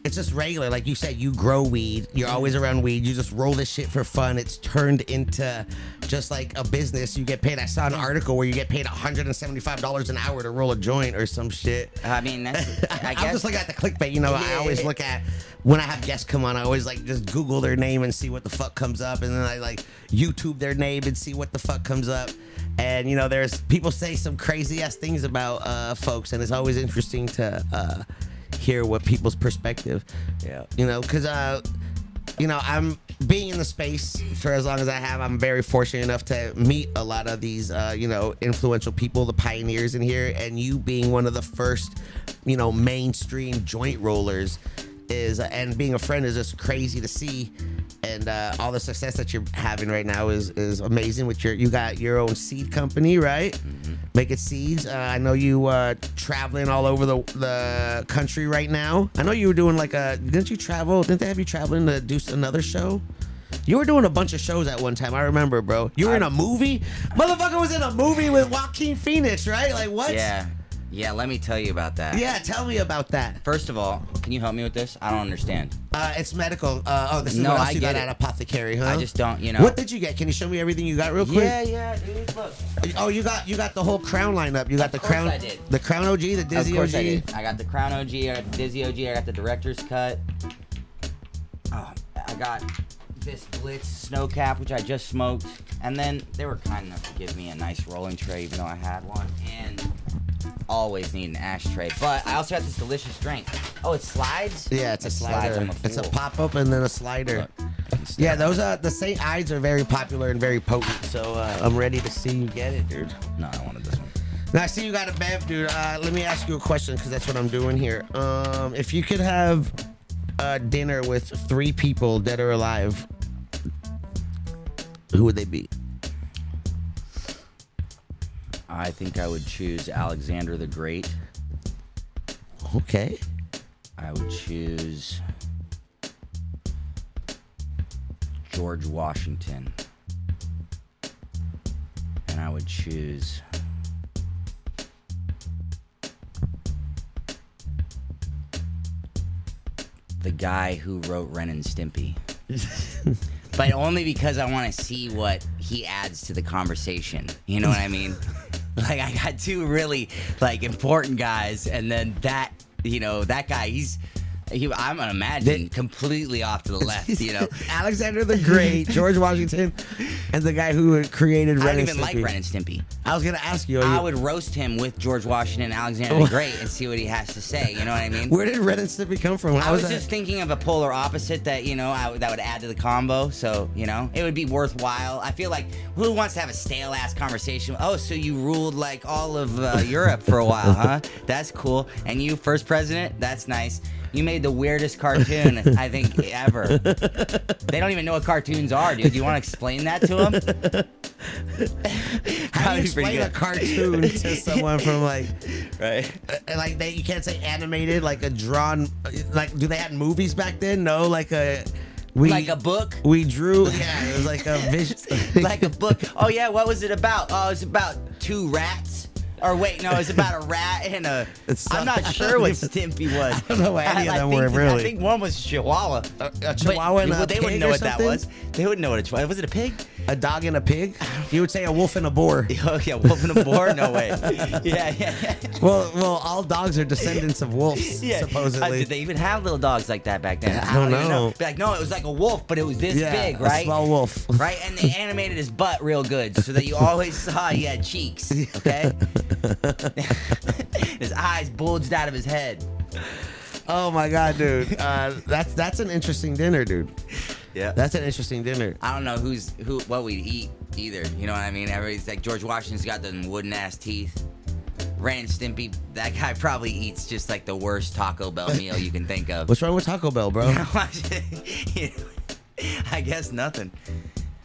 it's just regular. Like you said, you grow weed. You're always around weed. You just roll this shit for fun. It's turned into just like a business. You get paid. I saw an article where you get paid $175 an hour to roll a joint or some shit. I mean, that's I I'm just looking at the clickbait. You know, I always look at when I have guests come on. I always like just Google their name and see what the fuck comes up, and then I like YouTube their name and see what the fuck comes up. And you know, there's people say some crazy ass things about uh, folks, and it's always interesting to uh, hear what people's perspective. Yeah. You know, because uh, you know, I'm being in the space for as long as I have. I'm very fortunate enough to meet a lot of these, uh, you know, influential people, the pioneers in here, and you being one of the first, you know, mainstream joint rollers is, and being a friend is just crazy to see. And uh, all the success that you're having right now is is amazing. With your, you got your own seed company, right? Making seeds. Uh, I know you uh, traveling all over the the country right now. I know you were doing like a. Didn't you travel? Didn't they have you traveling to do another show? You were doing a bunch of shows at one time. I remember, bro. You were in a movie. Motherfucker was in a movie with Joaquin Phoenix, right? Like what? yeah, yeah. Let me tell you about that. Yeah. Tell me about that. First of all, can you help me with this? I don't understand. Uh, it's medical. Uh, oh, this is No, what else I you got get at apothecary, huh? I just don't, you know. What did you get? Can you show me everything you got real quick? Yeah, yeah, dude. Look. Oh, you got you got the whole crown lineup. You got the Of course crown, I did. the crown OG, the Dizzy of course OG. I did. I got the Crown OG, I got the Dizzy OG, I got the director's cut. Oh, I got this Blitz snow cap, which I just smoked, and then they were kind enough to give me a nice rolling tray, even though I had one, and always need an ashtray. But I also got this delicious drink. Oh, it slides. Yeah, it's a It slides slider. It's a pop up and then a slider. Yeah, those uh the Saint Ides are very popular and very potent. So uh, I'm ready to see you get it, dude. No, I wanted this one. Now I see you got a bev, dude. Uh, let me ask you a question because that's what I'm doing here. Um, if you could have uh, dinner with three people, dead or alive, who would they be? I think I would choose Alexander the Great. Okay. I would choose George Washington. And I would choose the guy who wrote Ren and Stimpy. but only because I want to see what he adds to the conversation. You know what I mean? like I got two really like important guys, and then that you know that guy he's. He, I'm gonna imagine completely off to the left, you know. Alexander the Great, George Washington, and the guy who created I don't even like Stimpy. Ren and Stimpy. I was gonna ask you, I you- would roast him with George Washington and Alexander the Great and see what he has to say. You know what I mean? where did Ren and Stimpy come from? I How was just thinking of a polar opposite that you know I, that would add to the combo. So you know it would be worthwhile. I feel like who wants to have a stale ass conversation? Oh, so you ruled like all of uh, Europe for a while, huh? That's cool. And you first president? That's nice. You made the weirdest cartoon I think ever. They don't even know what cartoons are, dude. Do you want to explain that to them? How do you explain a cartoon to someone from like, right? uh, like they you can't say animated, like a drawn, like do they have movies back then? No, like a, We, like a book. We drew. Yeah, it was like a vision. like a book. Oh yeah, what was it about? Oh, it's about two rats. Or wait, no, it's about a rat and a. I'm not sure what Stimpy was. I don't know what any of them were, really. I think one was Chihuahua. a But- chihuahua and a they pig wouldn't know or what that something? was. They wouldn't know what a chihuahua was. It a pig? A dog and a pig. You would say a wolf and a boar. Oh yeah, wolf and a boar? No way. Yeah, yeah, yeah. Well, well, all dogs are descendants of wolves, Yeah. Uh, supposedly. did they even have little dogs like that back then? I don't even know. Be like, no, it was like a wolf, but it was this yeah, big, a right? small wolf. right? And they animated his butt real good so that you always saw he had cheeks, okay? his eyes bulged out of his head. Oh my god, dude. Uh, that's that's an interesting dinner, dude. Yeah. That's an interesting dinner. I don't know who's who what we'd eat either. You know what I mean? Everybody's like George Washington's got the wooden ass teeth. Ren and Stimpy, that guy probably eats just like the worst Taco Bell meal you can think of. What's wrong with Taco Bell, bro? You know, I guess nothing.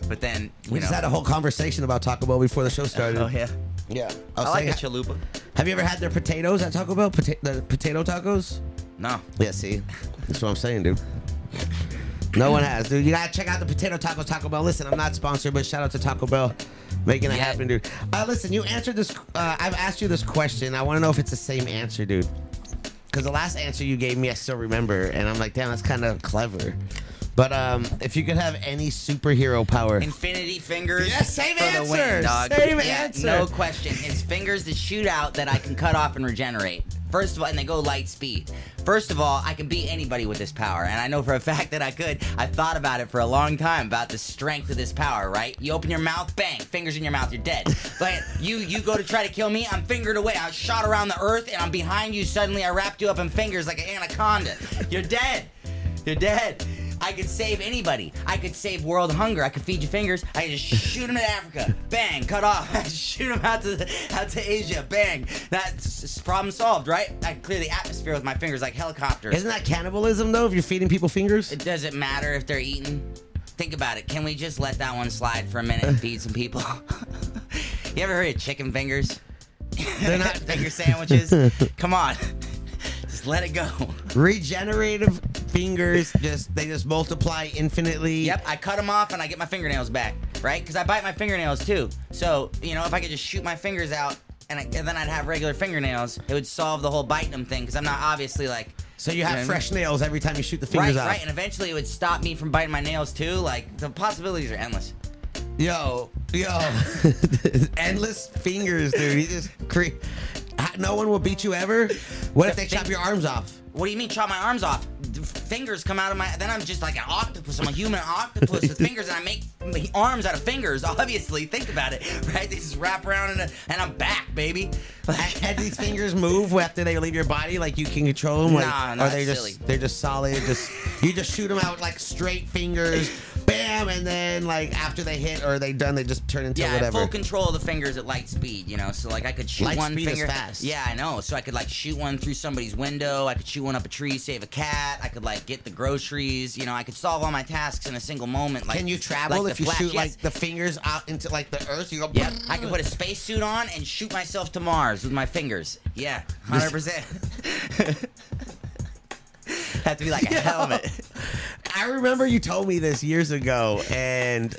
But then, you We know. just had a whole conversation about Taco Bell before the show started. oh yeah. yeah. I was like a chalupa. have you ever had their potatoes at Taco Bell? Pota- the potato tacos? No. Yeah, see, that's what I'm saying, dude. No one has, dude. You gotta check out the potato tacos, Taco Bell. Listen, I'm not sponsored, but shout out to Taco Bell, making it Yeah. happen, dude. Uh, listen, you answered this. Uh, I've asked you this question. I want to know if it's the same answer, dude. Because the last answer you gave me, I still remember, and I'm like, damn, that's kind of clever. But um, if you could have any superhero power, Infinity fingers. Yes, same for the answer, win, dog. same Yeah, answer. No question. It's fingers that shoot out that I can cut off and regenerate. First of all, and they go light speed. First of all, I can beat anybody with this power, and I know for a fact that I could. I've thought about it for a long time about the strength of this power. Right? You open your mouth, bang, fingers in your mouth, you're dead. But you, you go to try to kill me, I'm fingered away. I shot around the earth, and I'm behind you. Suddenly, I wrapped you up in fingers like an anaconda. You're dead. You're dead. I could save anybody. I could save world hunger. I could feed your fingers. I could just shoot them in Africa. Bang, cut off. shoot them out to the, out to Asia. Bang. That's problem solved, right? I could clear the atmosphere with my fingers like helicopters. isn't that cannibalism though? If you're feeding people fingers, it doesn't matter if they're eating. Think about it. Can we just let that one slide for a minute and feed some people? you ever heard of chicken fingers? They're not- finger sandwiches. Come on. Just let it go. regenerative fingers just they just multiply infinitely. Yep, I cut them off and I get my fingernails back, right? Because I bite my fingernails too. So you know, if I could just shoot my fingers out and, I, and then I'd have regular fingernails, it would solve the whole biting them thing. Because I'm not obviously like. So you know have I mean? fresh nails every time you shoot the Right, fingers out. right, and eventually it would stop me from biting my nails too. Like the possibilities are endless. Yo, yo, endless fingers, dude. You just cre- Ha- No one will beat you ever. What if they chop your arms off? What do you mean chop my arms off? Fingers come out of my. Then I'm just like an octopus. I'm a human octopus with fingers, and I make arms out of fingers. Obviously, think about it, right? They just wrap around and, and I'm back, baby. Like, And these fingers move after they leave your body, like you can control them. Like, Nah, nah, or they just silly. they're just solid. Just you just shoot them out like straight fingers, bam, and then like after they hit or they done, they just turn into whatever. Yeah, full control of the fingers at light speed, you know. So like I could shoot Light one finger. fast. Yeah, I know. So I could like shoot one through somebody's window. I could shoot one up a tree, save a cat. I could like get the groceries. You know, I could solve all my tasks in a single moment. Like Can you travel like if you Flash. shoot Yes. like the fingers out into like the earth? You go. Yep, I can put a spacesuit on and shoot myself to Mars with my fingers. Yeah, hundred percent. Have to be like a helmet. I remember you told me this years ago, and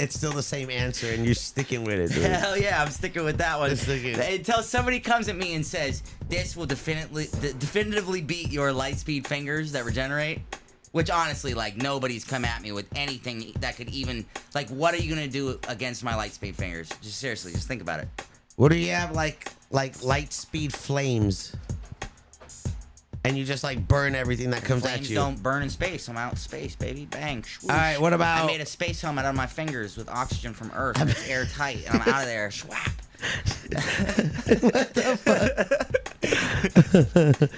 it's still the same answer, and you're sticking with it, dude. Hell yeah, I'm sticking with that one. Until somebody comes at me and says, "This will definitely, de- definitively beat your light speed fingers that regenerate." Which honestly, like nobody's come at me with anything that could even like. What are you gonna do against my light speed fingers? Just seriously, just think about it. What do you have like like light speed flames? And you just like burn everything that comes Flames at you. don't burn in space. I'm out in space, baby. Bang. All right, what about- I made a space helmet out of my fingers with oxygen from Earth. And it's airtight, and I'm out of there. Schwap.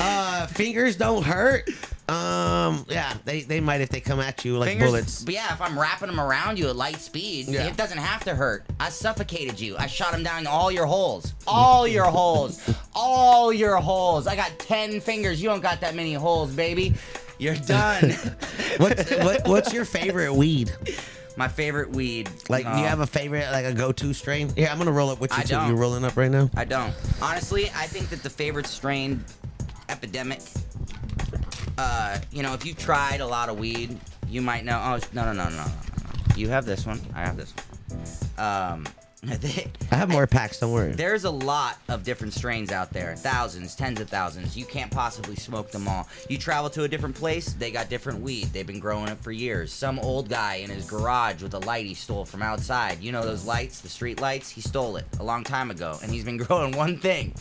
Uh, fingers don't hurt. Um, yeah, they, they might if they come at you like Fingers, bullets. But yeah, if I'm wrapping them around you at light speed, Yeah. it doesn't have to hurt. I suffocated you. I shot them down all your holes. All your holes. All your holes. I got 10 fingers. You don't got that many holes, baby. You're done. What's what, what's your favorite weed? My favorite weed. Like, do uh, you have a favorite like a go-to strain? Yeah, I'm gonna roll up with you I don't. You rolling up right now? I don't. Honestly, I think that the favorite strain, epidemic. Uh, you know, if you've tried a lot of weed, you might know. Oh no no no no no no. no. You have this one. I have this one. Um, they, I have more packs. Don't worry. there's a lot of different strains out there. Thousands, tens of thousands. You can't possibly smoke them all. You travel to a different place, they got different weed. They've been growing it for years. Some old guy in his garage with a light he stole from outside. You know those lights, the street lights? He stole it a long time ago. And he's been growing one thing.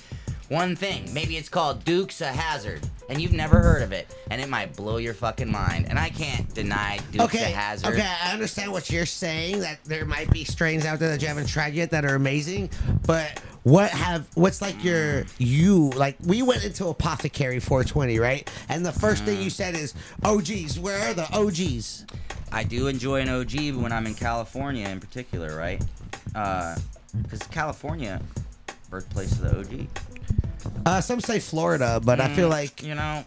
One thing. Maybe it's called Duke's a Hazard. And you've never heard of it. And it might blow your fucking mind. And I can't deny Duke's a Okay, Hazard. okay, I understand what you're saying. That there might be strains out there that you haven't tried yet that are amazing, but what have what's like your mm. you like? We went into Apothecary 420, right? And the first thing you mm. said is oh, OGs. Where are the OGs? I do enjoy an OG when I'm in California in particular, right? Uh, because California, birthplace of the OG. Uh, some say Florida, but I feel like You know,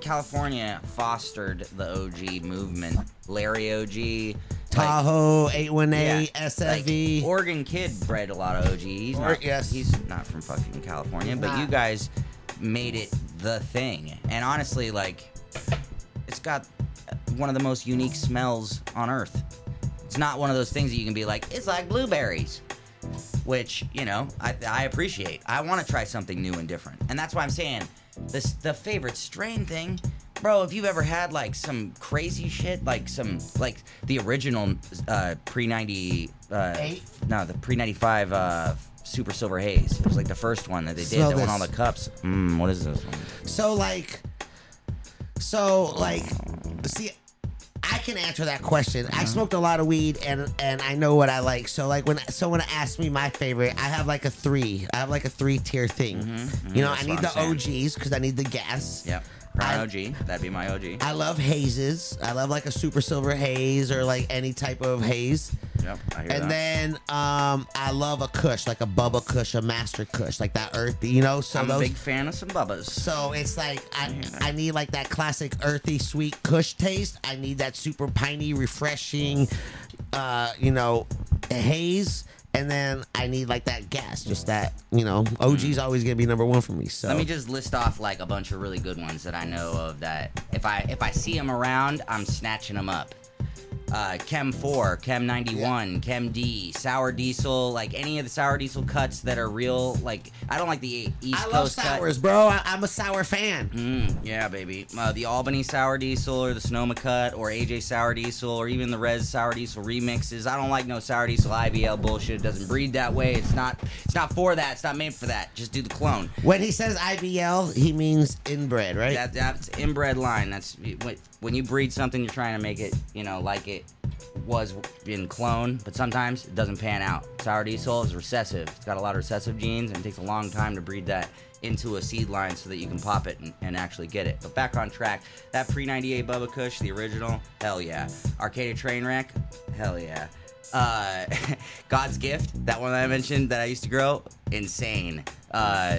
California fostered the OG movement. Larry OG. Tahoe, like, 818, yeah, SFV. like, Oregon Kid bred a lot of OG. He's Or- not, yes. he's not from fucking California, but Nah. you guys made it the thing. And honestly, like, it's got one of the most unique smells on earth. It's not one of those things that you can be like, it's like blueberries. Which, you know, I, I appreciate. I want to try something new and different. And that's why I'm saying this the favorite strain thing. Bro, if you've ever had like some crazy shit, like some like the original uh pre ninety uh Eight? no, the pre ninety five uh Super Silver Haze. It was like the first one that they did Smell that won this. all the cups. Mmm, what is this one? So like, so like, see, can answer that question. I smoked a lot of weed and and I know what I like. So like when someone asks me my favorite, I have like a three. I have like a three tier thing. You know, that's I need the OGs because I need the gas. Yep. OG. That'd be my OG. I love hazes. I love like a super silver haze or like any type of haze. Yep. I hear And that. then um I love a kush, like a Bubba Kush, a Master Kush, like that earthy, you know. So I'm a big fan of some bubbas. So it's like I I need like that classic earthy sweet Kush taste. I need that super piney, refreshing, uh, you know, haze. And then I need like that gas, just that you know. OG's mm. always gonna be number one for me. So Let me just list off like a bunch of really good ones that I know of that if I if I see them around, I'm snatching them up. Uh, Chem 4, Chem 91, Chem D, Sour Diesel, like any of the Sour Diesel cuts that are real. Like I don't like the East I love Coast sours, cut. bro. I, I'm a sour fan. Mm, yeah, baby. Uh, the Albany Sour Diesel or the Sonoma Cut or AJ Sour Diesel or even the Rez Sour Diesel remixes. I don't like no Sour Diesel IBL bullshit. It doesn't breed that way. It's not. It's not for that. It's not made for that. Just do the clone. When he says IBL, he means inbred, right? That that's inbred line. That's when- when you breed something, you're trying to make it, you know, like it was in clone, but sometimes it doesn't pan out. Sour diesel is recessive. It's got a lot of recessive genes, and it takes a long time to breed that into a seed line so that you can pop it and, and actually get it. But back on track, that pre 98 Bubba Kush, the original, hell yeah. Arcata Trainwreck, hell yeah. Uh, God's Gift, that one that I mentioned that I used to grow, insane. Uh,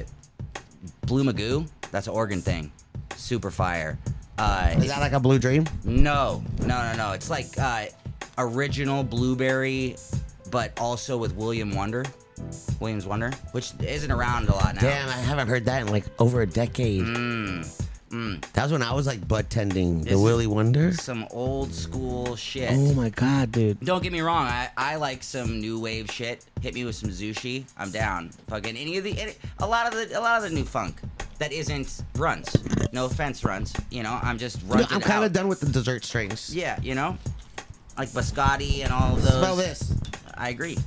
Blue Magoo, that's an Oregon thing. Super fire. Uh, Is that like a blue dream? no, no, no, no. It's like uh, original blueberry, but also with William Wonder, Williams Wonder, which isn't around a lot now. Damn, I haven't heard that in like over a decade. Mm, mm. That was when I was like butt tending the This is- Willy Wonder. Some old school shit. Oh my god, dude. Don't get me wrong. I, I like some new wave shit. Hit me with some Zushi. I'm down. Fucking any of the any, a lot of the a lot of the new funk that isn't Runtz. No offense, Runtz. You know, I'm just running. I'm kind of done with the dessert strings. Yeah, you know, like biscotti and all of those. Smell this. I agree.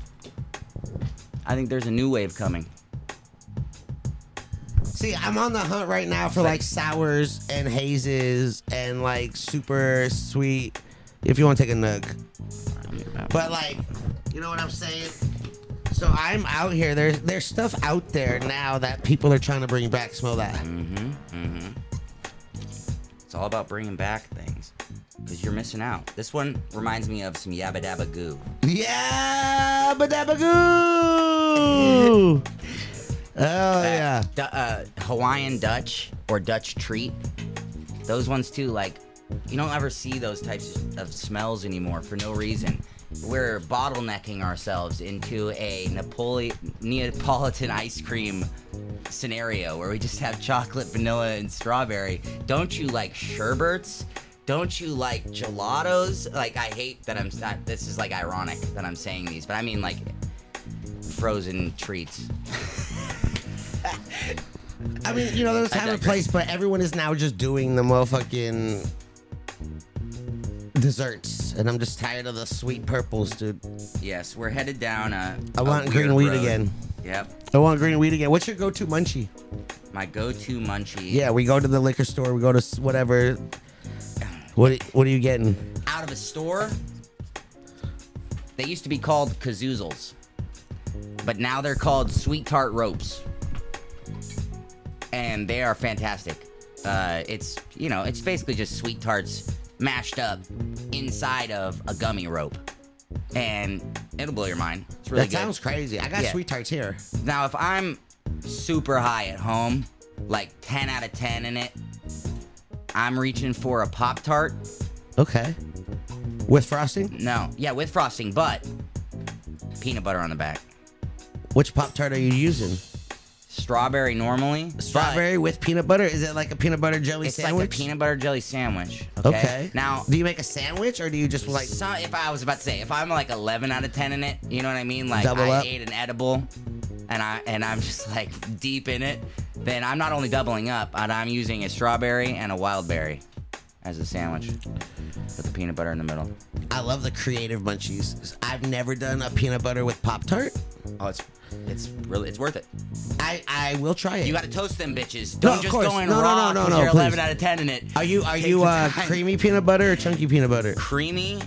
I think there's a new wave coming. See, I'm on the hunt right now for like sours and hazes and like super sweet. If you want to take a nug, but like, you know what I'm saying. So I'm out here. There's there's stuff out there now that people are trying to bring back. Smell that. Mm-hmm. Mm-hmm. It's all about bringing back things. Because you're missing out. This one reminds me of some Yabba Dabba Goo. Yeah, badabagoo. Oh yeah. Du- uh, Hawaiian Dutch or Dutch Treat. Those ones too, like, you don't ever see those types of smells anymore for no reason. We're bottlenecking ourselves into a Napoli- Neapolitan ice cream scenario where we just have chocolate, vanilla, and strawberry. Don't you like sherbets? don't you like gelatos? Like, I hate that I'm not. This is like ironic that I'm saying these, but I mean like frozen treats. I mean, you know, those I have a place, but everyone is now just doing the motherfucking desserts, and I'm just tired of the sweet purples, dude. Yes, we're headed down a. I a want weird green weed road. again. Yep, I want green weed again. What's your go-to munchie? my go-to munchie. Yeah, we go to the liquor store. We go to s- whatever. What What are you getting? out of a store. They used to be called kazoozles, but now they're called sweet tart ropes, and they are fantastic. Uh, it's you know it's basically just sweet tarts mashed up inside of a gummy rope, and it'll blow your mind. It's really that good. sounds crazy. I got Yeah. sweet tarts here. Now, if I'm super high at home, like 10 out of 10 in it, I'm reaching for a Pop Tart. Okay. With frosting? No, yeah, with frosting, but peanut butter on the back. Which Pop Tart are you using? Strawberry normally. but Strawberry with peanut butter? Is it like a peanut butter jelly It's sandwich? like a peanut butter jelly sandwich. Okay. Okay. Now, do you make a sandwich or do you just like? so, if I was about to say, if I'm like 11 out of 10 in it, you know what I mean? Like Double I up. ate an edible, and I and I'm just like deep in it. Then I'm not only doubling up, but I'm using a strawberry and a wild berry as a sandwich with the peanut butter in the middle. I love the creative munchies. I've never done a peanut butter with Pop Tart. Oh, it's it's really it's worth it. I I will try it. You got to toast them bitches. Don't of just course. go in No, no, raw no, no, 'cause no, you're 11 out of 10 in it. Are you are Take you uh, creamy peanut butter or chunky peanut butter? creamy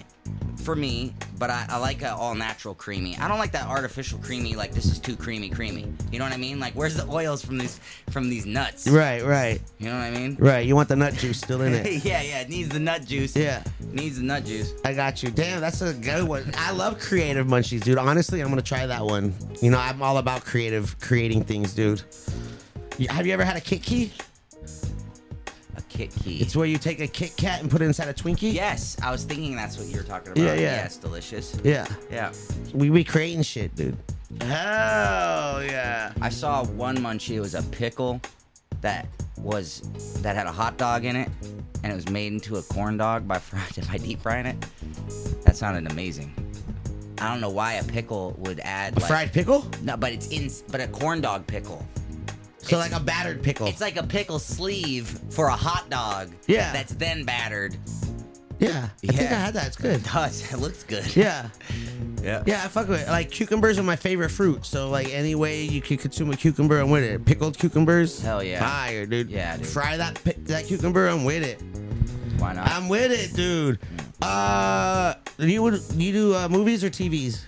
for me, but I, I like a all natural creamy. I don't like that artificial creamy. Like this is too creamy, creamy. You know what I mean? Like where's the oils from these from these nuts? Right, right, You know what I mean? right. You want the nut juice still in it. yeah, yeah. It needs the nut juice. Yeah. needs the nut juice. I got you. Damn, that's a good one. I love creative munchies, dude. Honestly, I'm gonna try that one. You know, I'm all about creative, creating things, dude. Have you ever had a Kit Key? Kit Key. It's where you take a Kit Kat and put it inside a Twinkie. yes, I was thinking that's what you were talking about. Yeah, yeah. Yes, delicious. Yeah. Yeah. We be creating shit, dude. Hell yeah. I saw one munchie. It was a pickle that was that had a hot dog in it, and it was made into a corn dog by fry, by deep frying it. That sounded amazing. I don't know why a pickle would add A like, fried pickle? No, but it's in but a corn dog pickle. So It's- like a battered pickle. It's like a pickle sleeve for a hot dog. Yeah. That's then battered. yeah. I think I Yeah. had that. It's good. It does. It looks good. Yeah. Yeah. Yeah, I fuck with it. Like cucumbers are my favorite fruit. So like any way you can consume a cucumber, I'm with it. Pickled cucumbers, Hell yeah. fire, dude. Yeah, dude. Fry that that cucumber, I'm with it. Why not? I'm with it, dude. Uh, you would you do uh, movies or TVs?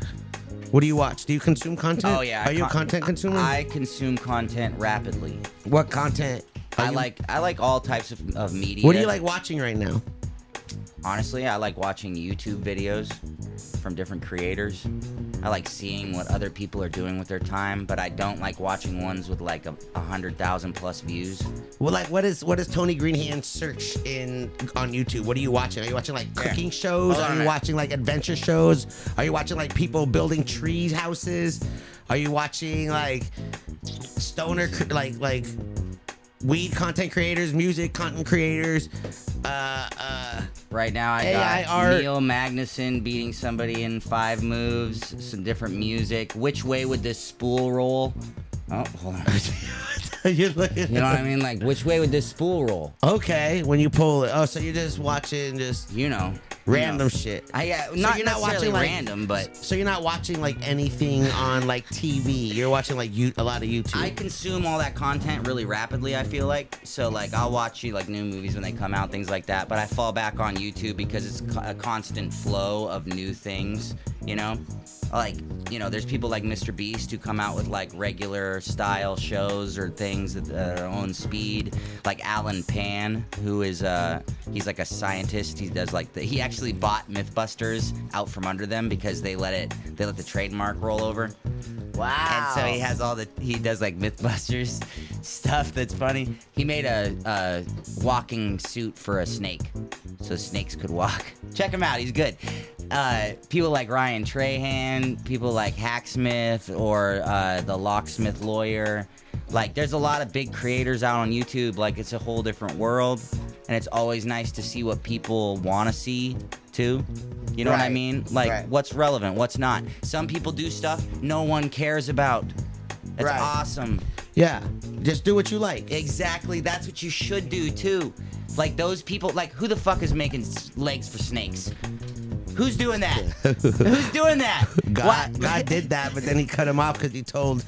What do you watch? Do you consume content? Oh yeah. Are you a con- content consumer? I consume content rapidly. what content? Are I you- like I like all types of, of media. What do you like watching right now? Honestly, I like watching YouTube videos from different creators. I like seeing what other people are doing with their time, but I don't like watching ones with like a, a hundred thousand plus views. Well, like, what is what is Tony Greenhand search in on YouTube? What are you watching? Are you watching like cooking shows? Hold Are you minute. watching like adventure shows? Are you watching like people building tree houses? Are you watching like stoner like like weed content creators, music content creators? Uh, uh, Right now, I AI got art. Neil Magnuson beating somebody in five moves, some different music. Which way would this spool roll? Oh, hold on. you're looking. You know what I mean? Like, which way would this spool roll? Okay, when you pull it. Oh, so you're just watching just You know, random shit. I So not you're not watching, like- random, but So you're not watching like anything on like TV. You're watching like you a lot of YouTube. I consume all that content really rapidly. I feel like so like I'll watch you like new movies when they come out, things like that. But I fall back on YouTube because it's co- a constant flow of new things. You know, like you know, there's people like Mr. Beast who come out with like regular style shows or things at their own speed. Like Allen Pan, who is uh he's like a scientist. He does like the he actually bought MythBusters out from under them because they let it they let the trademark roll over. wow. And so he has all the he does like MythBusters stuff that's funny. He made a, a walking suit for a snake, so snakes could walk. Check him out, he's good. Uh, people like Ryan Trahan, people like Hacksmith or uh, the locksmith lawyer. Like, there's a lot of big creators out on YouTube. Like, it's a whole different world, and it's always nice to see what people want to see too. You know what I mean? Like, right. what's relevant, what's not. Some people do stuff no one cares about. That's Right. awesome. Yeah. Just do what you like. Exactly. That's what you should do too. Like those people. Like who the fuck is making legs for snakes? Who's doing that? Who's doing that? God? God did that, but then he cut him off because he told,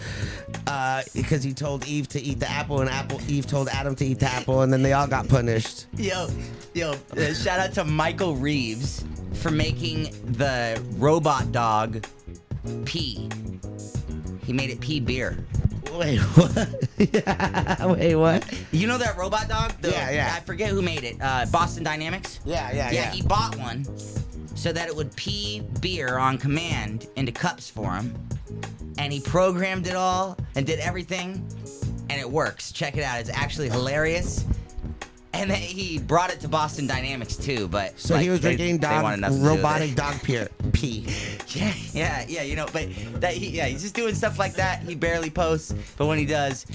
uh, because he told Eve to eat the apple, and Apple Eve told Adam to eat the apple, and then they all got punished. Yo, yo, uh, shout out to Michael Reeves for making the robot dog pee. He made it pee beer. Wait, what? yeah, wait, what? You know that robot dog? The- Yeah, yeah. I forget who made it. Uh, Boston Dynamics? Yeah, yeah, Yeah, he bought one so that it would pee beer on command into cups for him. And he programmed it all and did everything, and it works. Check it out. It's actually hilarious. And then he brought it to Boston Dynamics too, but So like, he was they- drinking they dog, wanted nothing to do with robotic it. dog peer, pee. Yeah, yeah, yeah. You know, but that he, yeah, he's just doing stuff like that. He barely posts, but when he does,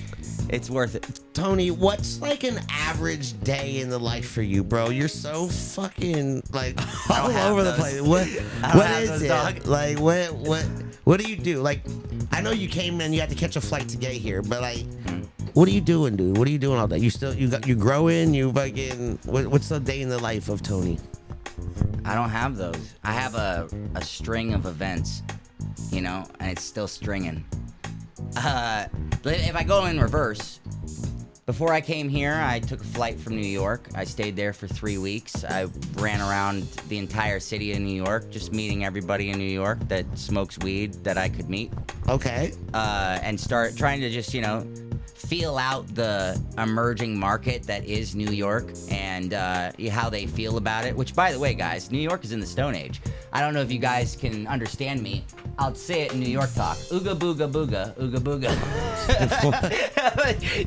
it's worth it. Tony, what's like an average day in the life for you, bro? You're so fucking like all have over the those. place. What I don't what have is those, it? dog. Like what what what do you do? Like I know you came and you had to catch a flight to get here, but like Hmm. What are you doing, dude? What are you doing all day? You still you got you growing? You fucking what, what's the day in the life of Tony? I don't have those. I have a, a string of events, you know, and it's still stringing. Uh, if I go in reverse, before I came here, I took a flight from New York. I stayed there for three weeks. I ran around the entire city of New York, just meeting everybody in New York that smokes weed that I could meet Okay. uh, and start trying to just you know feel out the emerging market that is New York and uh, how they feel about it. Which, by the way, guys, New York is in the Stone Age. I don't know if you guys can understand me. I'll say it in New York talk. Ooga booga booga, ooga booga.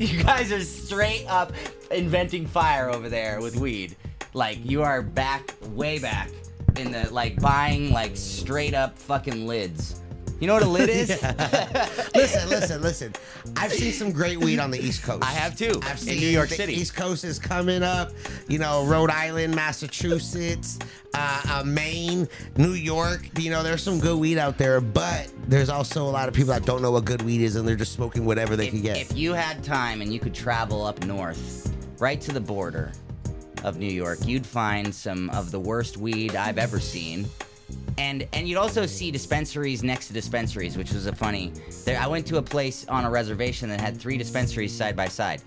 you guys are straight up inventing fire over there with weed. Like you are back, way back in the like buying like straight up fucking lids. You know what a lid is? listen, listen, listen. I've seen some great weed on the East Coast. I have too, I've seen in New York the City. East Coast is coming up. You know, Rhode Island, Massachusetts, uh, uh, Maine, New York. You know, there's some good weed out there, but there's also a lot of people that don't know what good weed is and they're just smoking whatever they if, can get. if you had time and you could travel up north, right to the border of New York, you'd find some of the worst weed I've ever seen. And and you'd also see dispensaries next to dispensaries, which was a funny. There, I went to a place on a reservation that had three dispensaries side by side.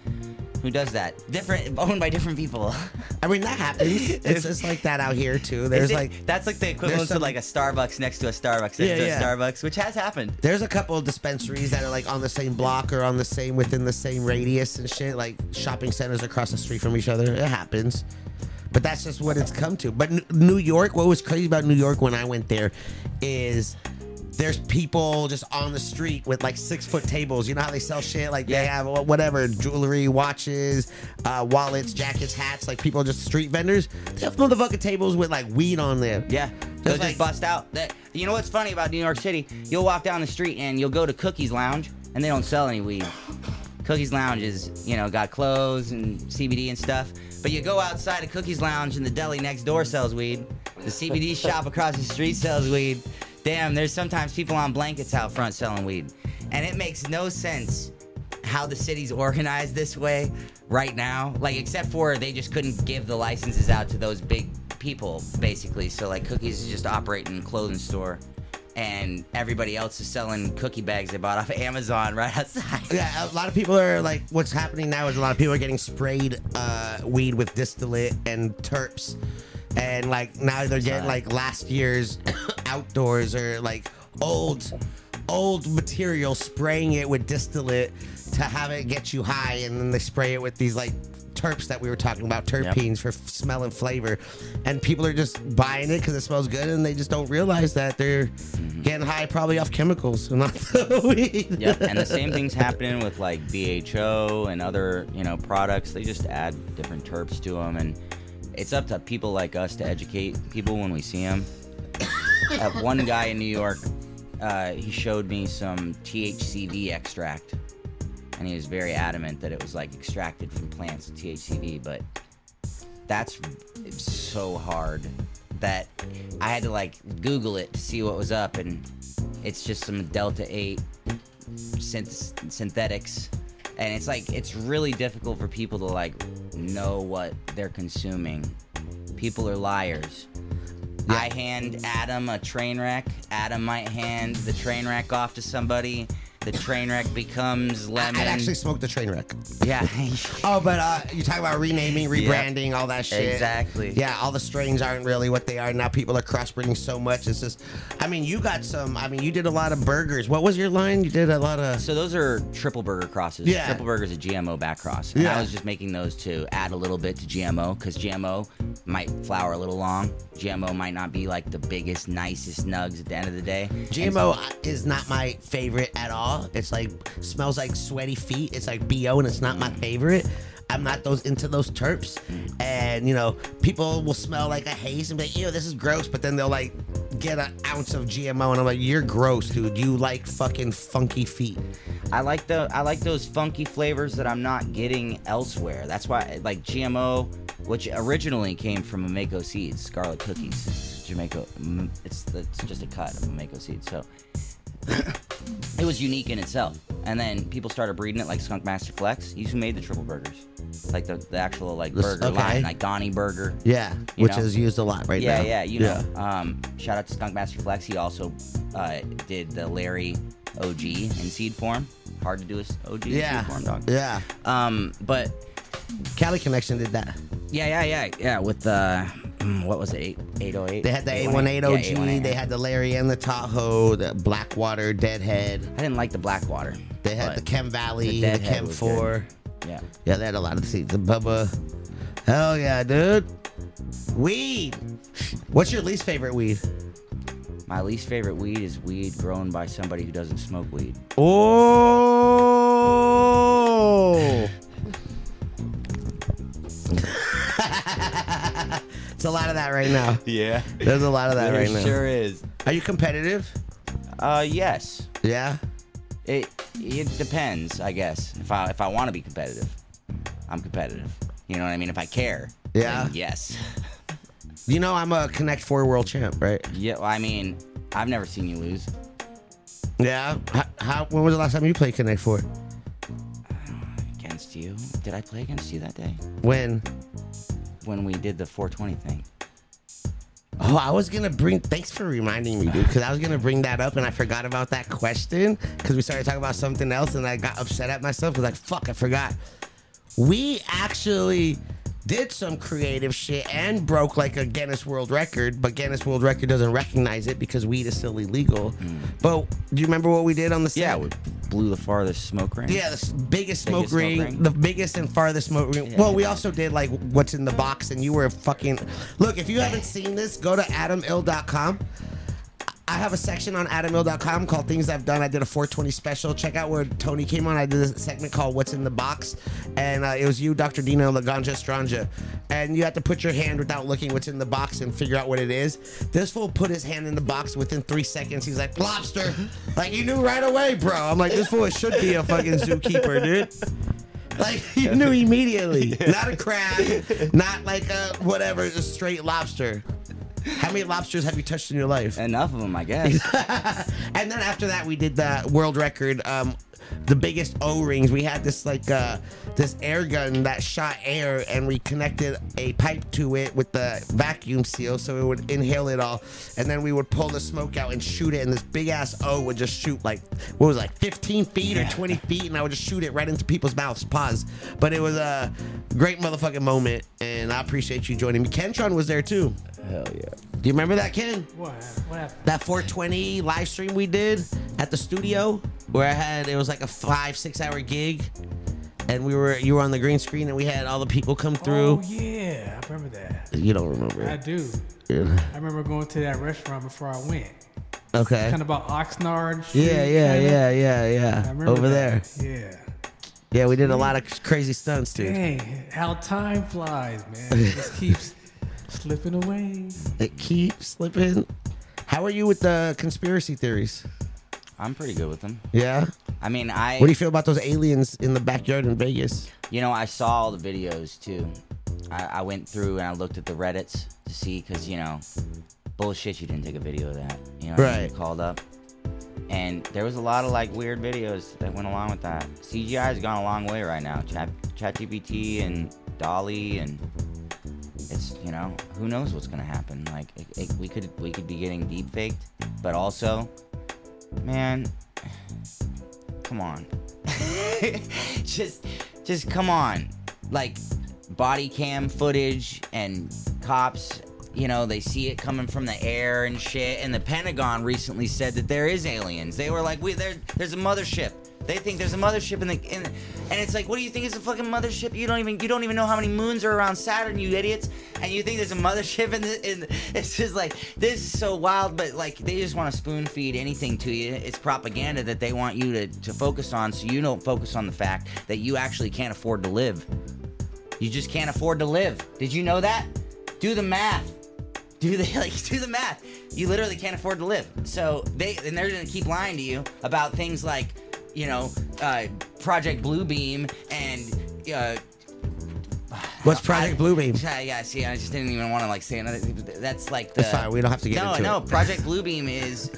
Who does that? Different, owned by different people. I mean, that happens. it's just like that out here too. There's it- like that's like the equivalent some- to like a Starbucks next to a Starbucks next Yeah, to yeah. a Starbucks, which has happened. there's a couple of dispensaries that are like on the same block or on the same within the same radius and shit, like shopping centers across the street from each other. It happens. But that's just what it's come to. But New York, what was crazy about New York when I went there is there's people just on the street with like six foot tables. You know how they sell shit? Like they have whatever jewelry, watches, uh, wallets, jackets, hats. Like people just street vendors. They have motherfucking tables with like weed on them. Yeah, they'll Just bust out. That you know what's funny about New York City? You'll walk down the street and you'll go to Cookies Lounge and they don't sell any weed. Cookies Lounge is you know got clothes and CBD and stuff. But you go outside of Cookies Lounge and the deli next door sells weed. The CBD shop across the street sells weed. Damn, there's sometimes people on blankets out front selling weed, and it makes no sense how the city's organized this way right now. Like, except for they just couldn't give the licenses out to those big people, basically. So, like, Cookies is just operating a clothing store, and everybody else is selling cookie bags they bought off of Amazon right outside. Yeah, a lot of people are like, what's happening now is a lot of people are getting sprayed uh, weed with distillate and terps, and like now they're getting like last year's outdoors or like old, old material, spraying it with distillate to have it get you high, and then they spray it with these like terps that we were talking about, terpenes for f- smell and flavor, and people are just buying it because it smells good, and they just don't realize that they're getting high probably off chemicals, not the weed. Yep, and the same thing's happening with like BHO and other you know products. They just add different terps to them, and it's up to people like us to educate people when we see them. uh, one guy in New York, uh, he showed me some THCV extract, and he was very adamant that it was like extracted from plants with THCV. But that's so hard that I had to like Google it to see what was up, and it's just some Delta Eight synth- synthetics, and it's like it's really difficult for people to like know what they're consuming. People are liars. I hand Adam a train wreck. Adam might hand the train wreck off to somebody. The train wreck becomes lemon. I'd actually smoke the train wreck. yeah. Oh, but uh, you talk about renaming, rebranding, all that shit. Exactly. Yeah, all the strains aren't really what they are now. People are crossbreeding so much. It's just, I mean, you got some. I mean, you did a lot of burgers. What was your line? You did a lot of. So those are triple burger crosses. Yeah. Triple burger is a GMO back cross. And Yeah. I was just making those to add a little bit to GMO because GMO might flower a little long. GMO might not be like the biggest, nicest nugs at the end of the day. GMO is not my favorite at all. It's like smells like sweaty feet. It's like bo, and it's not my favorite. I'm not those into those terps, and you know people will smell like a haze and be like, "Ew, this is gross," but then they'll like get an ounce of GMO, and I'm like, "You're gross, dude. You like fucking funky feet." I like the I like those funky flavors that I'm not getting elsewhere. That's why like GMO, which originally came from Mako seeds, scarlet cookies, Jamaica. mm, It's it's just a cut of Mako seeds. So it was unique in itself. And then people started breeding it like Skunk Master Flex. He's who made the triple burgers, like the, the actual like This- burger okay. line, like Donnie Burger. Yeah, You which know? is used a lot right yeah, now. yeah, you know. Um, shout out to Skunk Master Flex. He also uh, did the Larry OG in seed form. Hard to do a OG in seed form, dog. yeah. Um, but Cali Connection did that. yeah, yeah, yeah, yeah. With the mm, Mm, what was it? 808? They had the 818 OG. Yeah, 818. they had the Larry and the Tahoe, the Blackwater, Deadhead. I didn't like the Blackwater. They had the Chem Valley, the the, Chem was 4. Yeah. Yeah, they had a lot of seeds. The Bubba. Hell yeah, dude. Weed. What's your least favorite weed? My least favorite weed is weed grown by somebody who doesn't smoke weed. Oh. it's a lot of that right now. Yeah. There's a lot of that right now. sure is. Are you competitive? Uh, yes. Yeah. It it depends, I guess. If I if I want to be competitive, I'm competitive. You know what I mean? If I care. Yeah. then yes. You know I'm a Connect Four world champ, right? Yeah. Well, I mean, I've never seen you lose. Yeah. How, how? When was the last time you played Connect Four? Against you? Did I play against you that day When? When we did the 420 thing? Oh, I was gonna bring. Thanks for reminding me, dude. Because I was gonna bring that up and I forgot about that question because we started talking about something else and I got upset at myself because like fuck, I forgot. We actually did some creative shit and broke like a Guinness World Record, but Guinness World Record doesn't recognize it because weed is still illegal. Hmm. But do you remember what we did on the set? Yeah, we blew the farthest smoke ring. Yeah, the s- biggest smoke, Biggest smoke ring, ring. the biggest and farthest smoke ring. Yeah, well, we also did like what's in the box, and you were fucking. Look, if you haven't seen this, go to adamill.com. I have a section on adamill.com called Things I've Done. I did a 420 special. Check out where Tony came on. I did a segment called What's in the Box. And uh, it was you, Dr. Dino Laganja Stranja. And you had to put your hand without looking what's in the box and figure out what it is. This fool put his hand in the box within three seconds. He's like, lobster. like, you knew right away, bro. I'm like, this fool should be a fucking zookeeper, dude. Like you knew immediately. Not a crab, not like a whatever, just straight lobster. How many lobsters have you touched in your life? Enough of them, I guess. and then after that, we did the world record, um, the biggest O rings. We had this like uh, this air gun that shot air, and we connected a pipe to it with the vacuum seal, so it would inhale it all, and then we would pull the smoke out and shoot it, and this big ass O would just shoot like what was it, like 15 feet or 20 feet, and I would just shoot it right into people's mouths. Pause. But it was a great motherfucking moment, and I appreciate you joining me. Kyntron was there too. Hell yeah. Do you remember that, Ken? What happened? What happened? that 420 live stream we did at the studio where I had it was like a five six hour gig and we were you were on the green screen and we had all the people come oh, through Oh yeah, I remember that. you don't remember I it do. Yeah. I remember going to that restaurant before I went. okay Kind of about Oxnard. Street, yeah yeah kinda. yeah yeah yeah over that. there Yeah. yeah we did a lot of crazy stunts dude Dang, how time flies, man. It just keeps slipping away. it keeps slipping how are you with the conspiracy theories I'm pretty good with them. yeah I mean, I What do you feel about those aliens in the backyard in Vegas? You know, I saw all the videos too. I, I went through and I looked at the Reddits to see, because, you know, bullshit, you didn't take a video of that. You know, what I mean? Right. You called up. And there was a lot of like weird videos that went along with that. CGI has gone a long way right now. Chat ChatGPT and DALL-E and it's you know who knows what's gonna happen. Like it, it, we could we could be getting deep faked, but also, man, come on, just just come on, like body cam footage and cops. You know, they see it coming from the air and shit. And the Pentagon recently said that there is aliens. They were like, "We there, there's a mothership." They think there's a mothership in the, in, and it's like, what do you think is a fucking mothership? You don't even, you don't even know how many moons are around Saturn, you idiots. And you think there's a mothership in the, in, it's just like this is so wild. But like, they just want to spoon feed anything to you. It's propaganda that they want you to to focus on, so you don't focus on the fact that you actually can't afford to live. You just can't afford to live. Did you know that? Do the math. Do the like do the math. You literally can't afford to live. So they and they're gonna keep lying to you about things like, you know, uh, Project Bluebeam and uh, What's Project Bluebeam? yeah, yeah, see, I just didn't even want to like say another. That's like the. It's fine, we don't have to get no, into no. it. Project Bluebeam is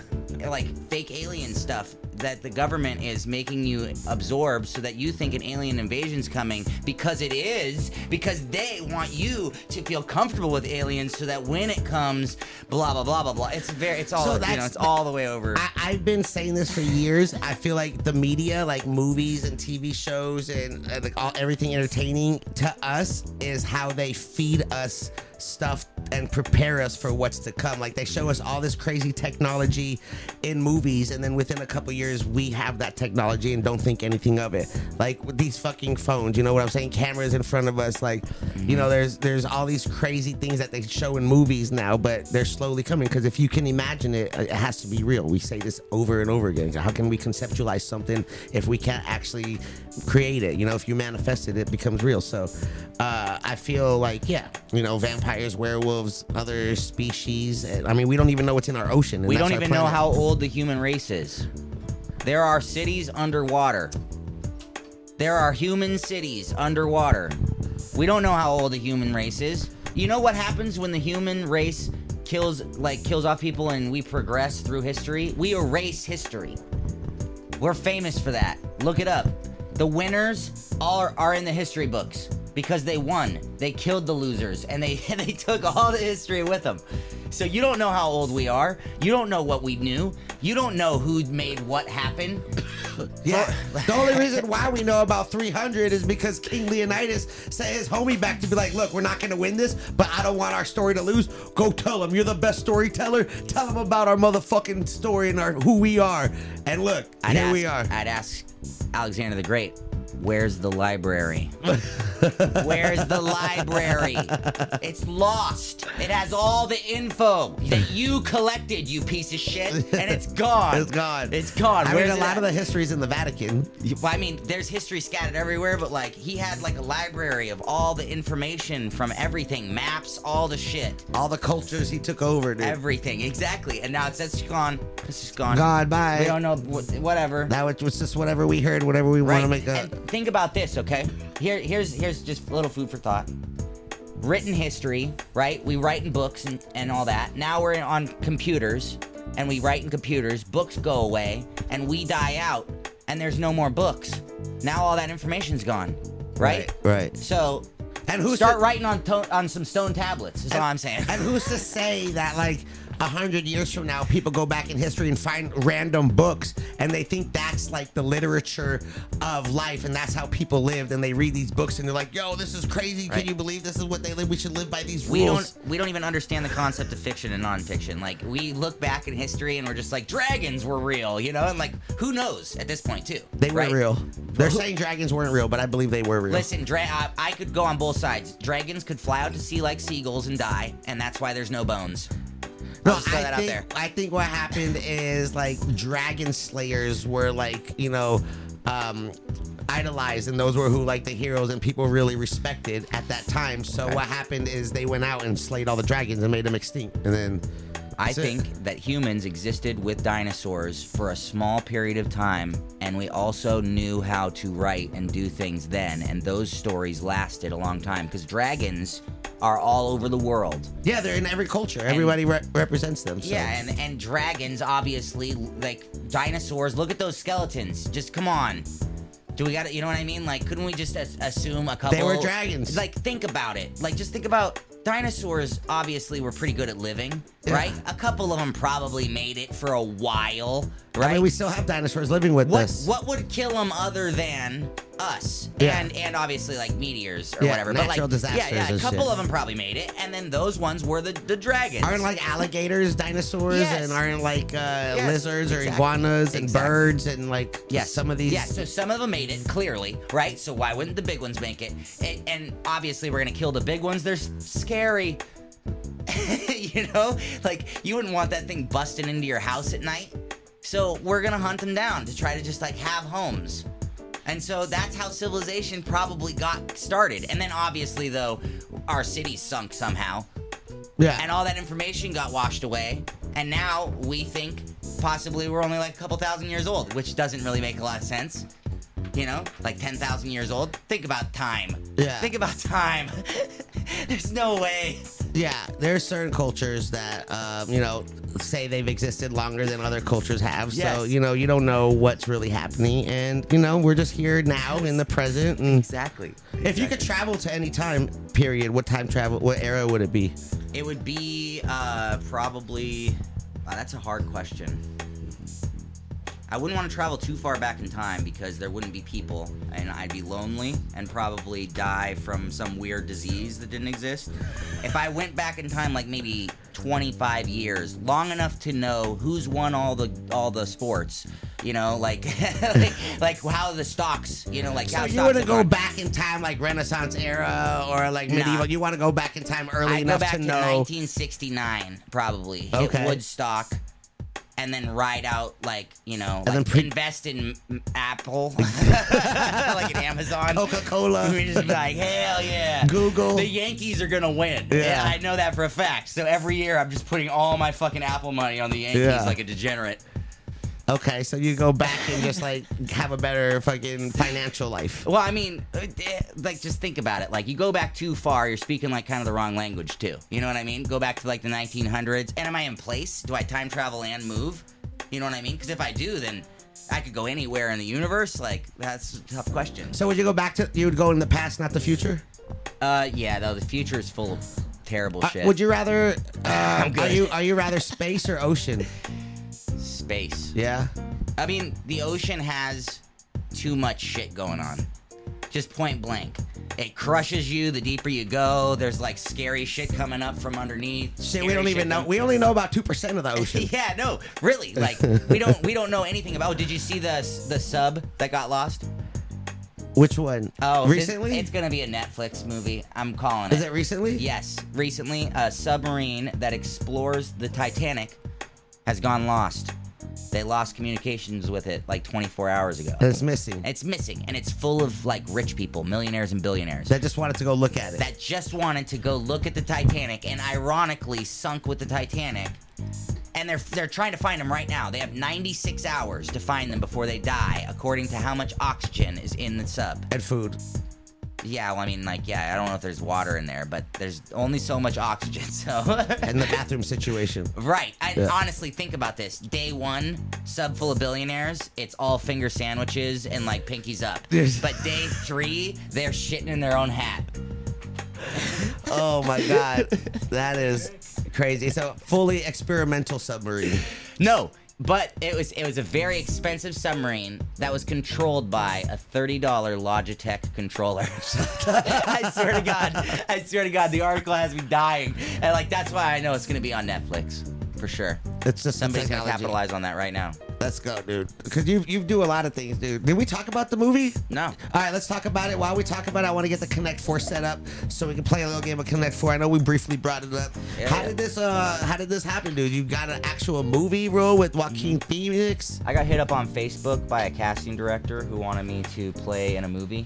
like fake alien stuff that the government is making you absorb so that you think an alien invasion's coming because it is because they want you to feel comfortable with aliens so that when it comes, blah blah blah blah blah. It's very, it's all So you know, it's all the way over. I, I've been saying this for years. I feel like the media, like movies and TV shows and uh, like all, everything entertaining to us, is how they feed us stuff and prepare us for what's to come. Like they show us all this crazy technology in movies, and then within a couple years, we have that technology and don't think anything of it. Like with these fucking phones, you know what I'm saying? Cameras in front of us, like you know, there's there's all these crazy things that they show in movies now, but they're slowly coming. Because if you can imagine it, it has to be real. We say this over and over again. How can we conceptualize something if we can't actually create it? You know, if you manifest it, it becomes real. So uh, I feel like, yeah, you know, vampires, werewolves, other species. I mean, we don't even know what's in our ocean. we don't even know how old the human race is. There are cities underwater. There are human cities underwater. We don't know how old the human race is. You know what happens when the human race kills like kills off people and we progress through history? We erase history. We're famous for that. Look it up. The winners are, are in the history books because they won. They killed the losers and they they took all the history with them. So you don't know how old we are. You don't know what we knew. You don't know who made what happen. Yeah. the only reason why we know about 300 is because King Leonidas sent his homie back to be like, look, we're not going to win this, but I don't want our story to lose. Go tell them you're the best storyteller. Tell them about our motherfucking story and our who we are. And look, I'd here ask, we are. I'd ask Alexander the Great, where's the library? where's the library? It's lost. It has all the info that you collected, you piece of shit, and it's gone. It's gone. It's gone. I Where's mean, a lot at? of the history's in the Vatican. Well, I mean, there's history scattered everywhere, but like he had like a library of all the information from everything, maps, all the shit, All the cultures he took over, dude. everything, exactly. And now it's just gone. It's just gone. God, bye. We don't know whatever. That was just whatever we heard, whatever we want to make a. And think about this, okay? Here, here's here's just a little food for thought. Written history, right? We write in books and, and all that. Now we're on computers, and we write in computers. Books go away, and we die out, and there's no more books. Now all that information's gone, right? Right. So, And who start to- writing on to- on some stone tablets? Is all I'm saying. And who's to say that like a hundred years from now, people go back in history and find random books and they think that's like the literature of life and that's how people lived and they read these books and they're like, "Yo, this is crazy! Right. Can you believe this is what they live? We should live by these we rules." don't we don't even understand the concept of fiction and nonfiction. Like we look back in history and we're just like dragons were real, you know, and like who knows at this point too. They were right? real. They're saying dragons weren't real, but I believe they were real. Listen, dra- I, I could go on both sides. Dragons could fly out to sea like seagulls and die, and that's why there's no bones. No, I'll just throw I think. I think what happened is like dragon slayers were like, you know, um, idolized, and those were who like the heroes and people really respected at that time. So Okay. what happened is they went out and slayed all the dragons and made them extinct, and then I That's it. think that humans existed with dinosaurs for a small period of time, and we also knew how to write and do things then, and those stories lasted a long time because dragons are all over the world. Yeah, they're in every culture. Everybody re- represents them. So. Yeah, and, and dragons, obviously, like dinosaurs. Look at those skeletons. Just come on. Do we got to, you know what I mean? Like, couldn't we just as- assume a couple? They were dragons. Like, think about it. Like, just think about dinosaurs. Obviously, were pretty good at living, Yeah. right? A couple of them probably made it for a while, right? I mean, we still have dinosaurs living with what us. what would kill them other than us? Yeah. And and obviously like meteors or Yeah, whatever. natural but like, disasters Yeah, yeah. A couple shit. of them probably made it, and then those ones were the the dragons. Aren't like alligators dinosaurs Yes. and aren't like uh, lizards or exactly. iguanas and Exactly. birds and like Yes, some of these. Yeah, so some of them made it clearly, right? So why wouldn't the big ones make it? And, and obviously, we're gonna kill the big ones. They're scary. you know, like you wouldn't want that thing busting into your house at night. So we're gonna hunt them down to try to just like have homes. And so that's how civilization probably got started. And then obviously, though, our cities sunk somehow yeah. and all that information got washed away. And now we think possibly we're only like a couple thousand years old, which doesn't really make a lot of sense. You know, like 10,000 years old. Think about time. Yeah. Think about time. There's no way. Yeah, there's certain cultures that um, you know say they've existed longer than other cultures have. So you know you don't know what's really happening, and you know we're just here now in the present. And Exactly. if you could travel to any time period, what time travel? What era would it be? It would be uh, probably. Wow, that's a hard question. I wouldn't want to travel too far back in time because there wouldn't be people, and I'd be lonely and probably die from some weird disease that didn't exist. If I went back in time, like maybe 25 years, long enough to know who's won all the all the sports, you know, like like, like how the stocks, you know, like So how you want to go gone. back in time like Renaissance era or like medieval? Nah. You want to go back in time early I go enough back to to, know? 1969, probably. Hit Okay. Woodstock, and then ride out like you know, like pre- invest in Apple, like an Amazon, Coca-Cola. We just be like, hell yeah, Google. The Yankees are gonna win. Yeah. I know that for a fact. So every year, I'm just putting all my fucking Apple money on the Yankees Yeah. like a degenerate. Okay, so you go back and just like have a better fucking financial life. Well, I mean, uh, eh, like, just think about it. Like, you go back too far, you're speaking like kind of the wrong language too. You know what I mean? Go back to like the 1900s. And am I in place? Do I time travel and move? You know what I mean? Because if I do, then I could go anywhere in the universe. Like, that's a tough question. So would you go back to? You would go in the past, not the future. Uh, yeah, though the future is full of terrible Uh, shit. would you rather? Uh, I'm good. Are you are you rather space or ocean? Space. Yeah. I mean, the ocean has too much shit going on. Just point blank. It crushes you the deeper you go. There's like scary shit coming up from underneath. Shit, we don't even know. We only know about two percent of the ocean. yeah, no, really. Like we don't we don't know anything about. Oh, did you see the the sub that got lost? Which one? Oh, recently? it's gonna be a Netflix movie. I'm calling Is it. it recently? Yes, recently a submarine that explores the Titanic has gone lost. They lost communications with it like 24 hours ago. And it's missing. It's missing, and it's full of like rich people, millionaires and billionaires That just wanted to go look at it. that just wanted to go look at the Titanic and ironically sunk with the Titanic. And they're they're trying to find them right now. They have 96 hours to find them before they die, according to how much oxygen is in the sub. and food. Yeah, well, I mean, like, yeah, I don't know if there's water in there, but there's only so much oxygen. So, And the bathroom situation. right. I Yeah. honestly think about this. Day one, sub full of billionaires. It's all finger sandwiches and like pinkies up. But day three, they're shitting in their own hat. Oh my god, that is crazy. So fully experimental submarine. No, but it was it was a very expensive submarine that was controlled by a thirty dollar Logitech controller. I swear to God, I swear to God, the article has me dying, and like that's why I know it's gonna be on Netflix for sure. It's just Somebody's gonna technology. capitalize on that right now. Let's go, dude. Because you you do a lot of things, dude. Did we talk about the movie? No. All right, let's talk about it. While we talk about it, I want to get the Connect Four set up so we can play a little game of Connect Four. I know we briefly brought it up. Yeah, how yeah. did this uh How did this happen, dude? You got an actual movie role with Joaquin Phoenix? I got hit up on Facebook by a casting director who wanted me to play in a movie,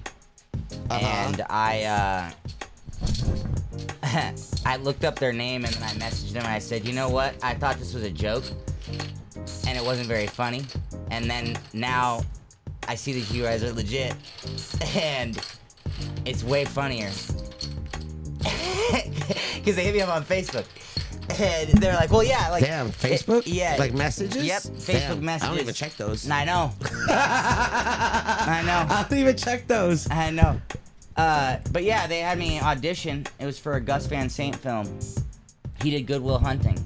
Uh-huh. and I uh, I looked up their name and then I messaged them and I said, you know what? I thought this was a joke and it wasn't very funny. And then now I see that you guys are legit and it's way funnier. Because they hit me up on Facebook. And they're like, well, yeah, like. Damn, Facebook? Eh, yeah. Like messages? Yep, Facebook Damn, messages. I don't even check those. I know. I know. I don't even check those. I know. Uh, but yeah, they had me audition. It was for a Gus Van Sant film. He did Good Will Hunting.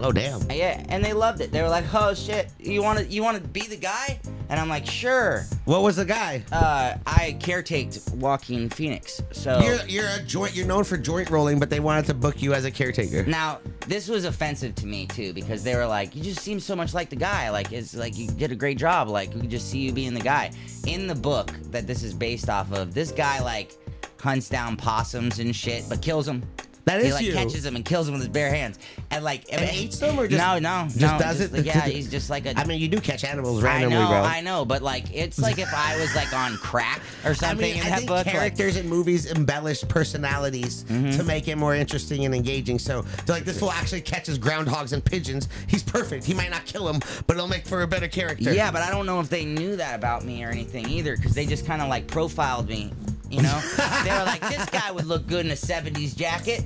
Oh damn. Yeah, and they loved it. They were like, "Oh shit, you want to you want to be the guy?" And I'm like, "Sure." What was the guy? Uh, I caretaked Joaquin Phoenix. So You're you're a joint. You're known for joint rolling, but they wanted to book you as a caretaker. now this was offensive to me too because they were like, "You just seem so much like the guy. Like it's like you did a great job. Like we could just see you being the guy." In the book that this is based off of, this guy like hunts down possums and shit, but kills them. That he like you. catches him and kills him with his bare hands, and like And eats them or just- no, no, just no, does just it? like- yeah, he's just like a I mean, you do catch animals I randomly, know, bro. I know, but like it's like if I was like on crack or I something mean, in I that think book. like- characters in movies embellish personalities mm-hmm. to make it more interesting and engaging. So, like this fool actually catches groundhogs and pigeons. He's perfect. He might not kill them, but it'll make for a better character. yeah, but I don't know if they knew that about me or anything either, because they just kind of like profiled me. You know, they were like, "This guy would look good in a '70s jacket."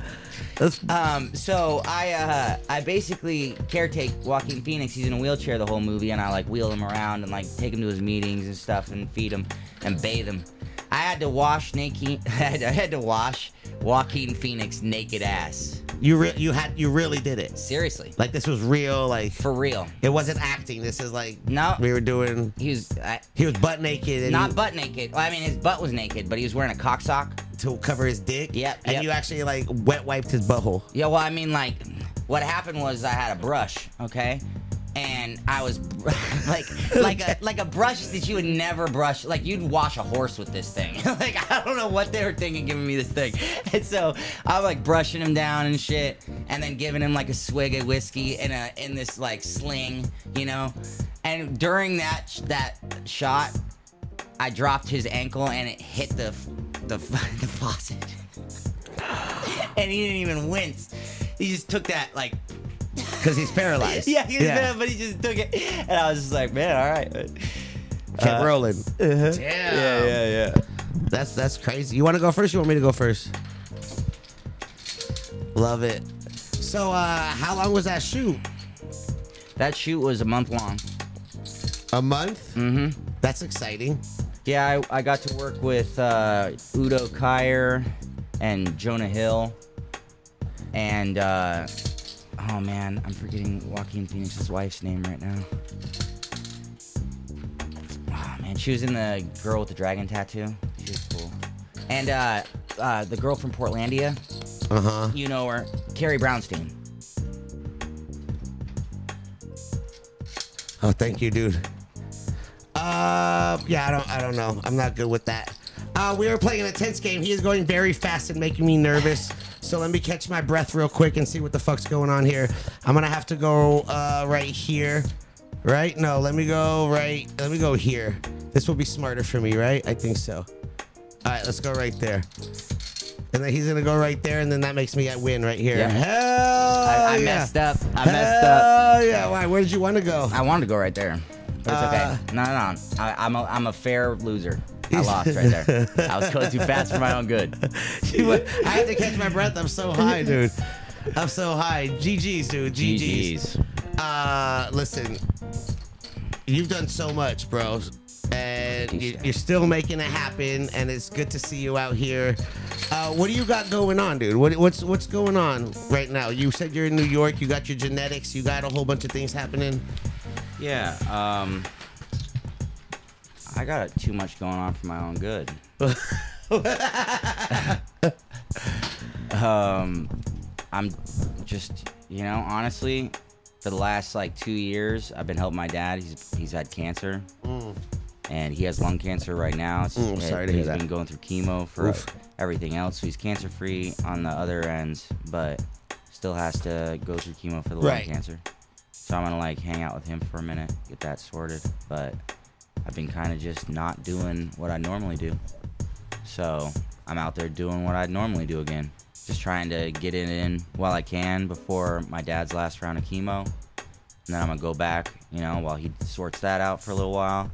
Um, so I uh, I basically caretake Joaquin Phoenix. He's in a wheelchair the whole movie, and I like wheel him around and like take him to his meetings and stuff, and feed him and bathe him. I had to wash naked. I I had to wash Joaquin Phoenix naked ass. you re- you had you really did it. Seriously, Like this was real. Like for real. it wasn't acting. This is like No. we were doing. He was I, He was butt naked and not butt naked. Well, I mean, his butt was naked, but he was wearing a cock sock. to cover his dick. Yep, and yep. you actually like wet wiped his butthole. Yeah, well, I mean, like, what happened was I had a brush, okay, and I was like, like a like a brush that you would never brush. Like you'd wash a horse with this thing. like I don't know what they were thinking giving me this thing. And so I'm like brushing him down and shit, and then giving him like a swig of whiskey in a in this like sling, you know. And during that that shot, I dropped his ankle and it hit the the the faucet. and he didn't even wince. He just took that like Because he's paralyzed. yeah, he's was mad, but he just took it. And I was just like, man, all right. Kept rolling. Damn. Yeah, yeah, yeah. That's that's crazy. You want to go first? You want me to go first? Love it. So, uh, how long was that shoot? That shoot was a month long. A month. Mm-hmm. That's exciting. Yeah, I, I got to work with uh, Udo Kier and Jonah Hill. And, uh, oh man, I'm forgetting Joaquin Phoenix's wife's name right now. Oh man, she was in the girl with the dragon tattoo. She was cool. And uh, uh, the girl from Portlandia, Uh huh. you know her, Carrie Brownstein. Oh, thank you, dude. Uh, yeah, I don't, I don't know. I'm not good with that. Uh, we are playing a tense game. He is going very fast and making me nervous. So let me catch my breath real quick and see what the fuck's going on here. I'm gonna have to go uh, right here. Right? No, let me go right. Let me go here. This will be smarter for me, right? I think so. All right, let's go right there. And then he's gonna go right there, and then that makes me win right here. Yeah. Hell I, I yeah. messed up. I messed up. Oh yeah. Why? Where did you want to go? I wanted to go right there, but it's Uh, okay. No, no, no. I, I'm a, I'm a fair loser. I lost right there. I was going too fast for my own good. Went- I had to catch my breath. I'm so high, dude. I'm so high. GG's, dude. GG's. Uh, listen, you've done so much, bro, and you, you're still making it happen. And it's good to see you out here. Uh, what do you got going on, dude? What, what's what's going on right now? You said you're in New York. You got your genetics. You got a whole bunch of things happening. Yeah. Um. I got too much going on for my own good. um, I'm just, you know, honestly, for the last like two years, I've been helping my dad. He's he's had cancer, and he has lung cancer right now. It's- Mm, sorry to hear he's that. been going through chemo for Oof. everything else, so he's cancer free on the other ends, but still has to go through chemo for the Right. lung cancer. So I'm gonna like hang out with him for a minute, get that sorted. But I've been kind of just not doing what I normally do. So I'm out there doing what I'd normally do again. Just trying to get it in while I can before my dad's last round of chemo. And then I'm gonna go back, you know, while he sorts that out for a little while.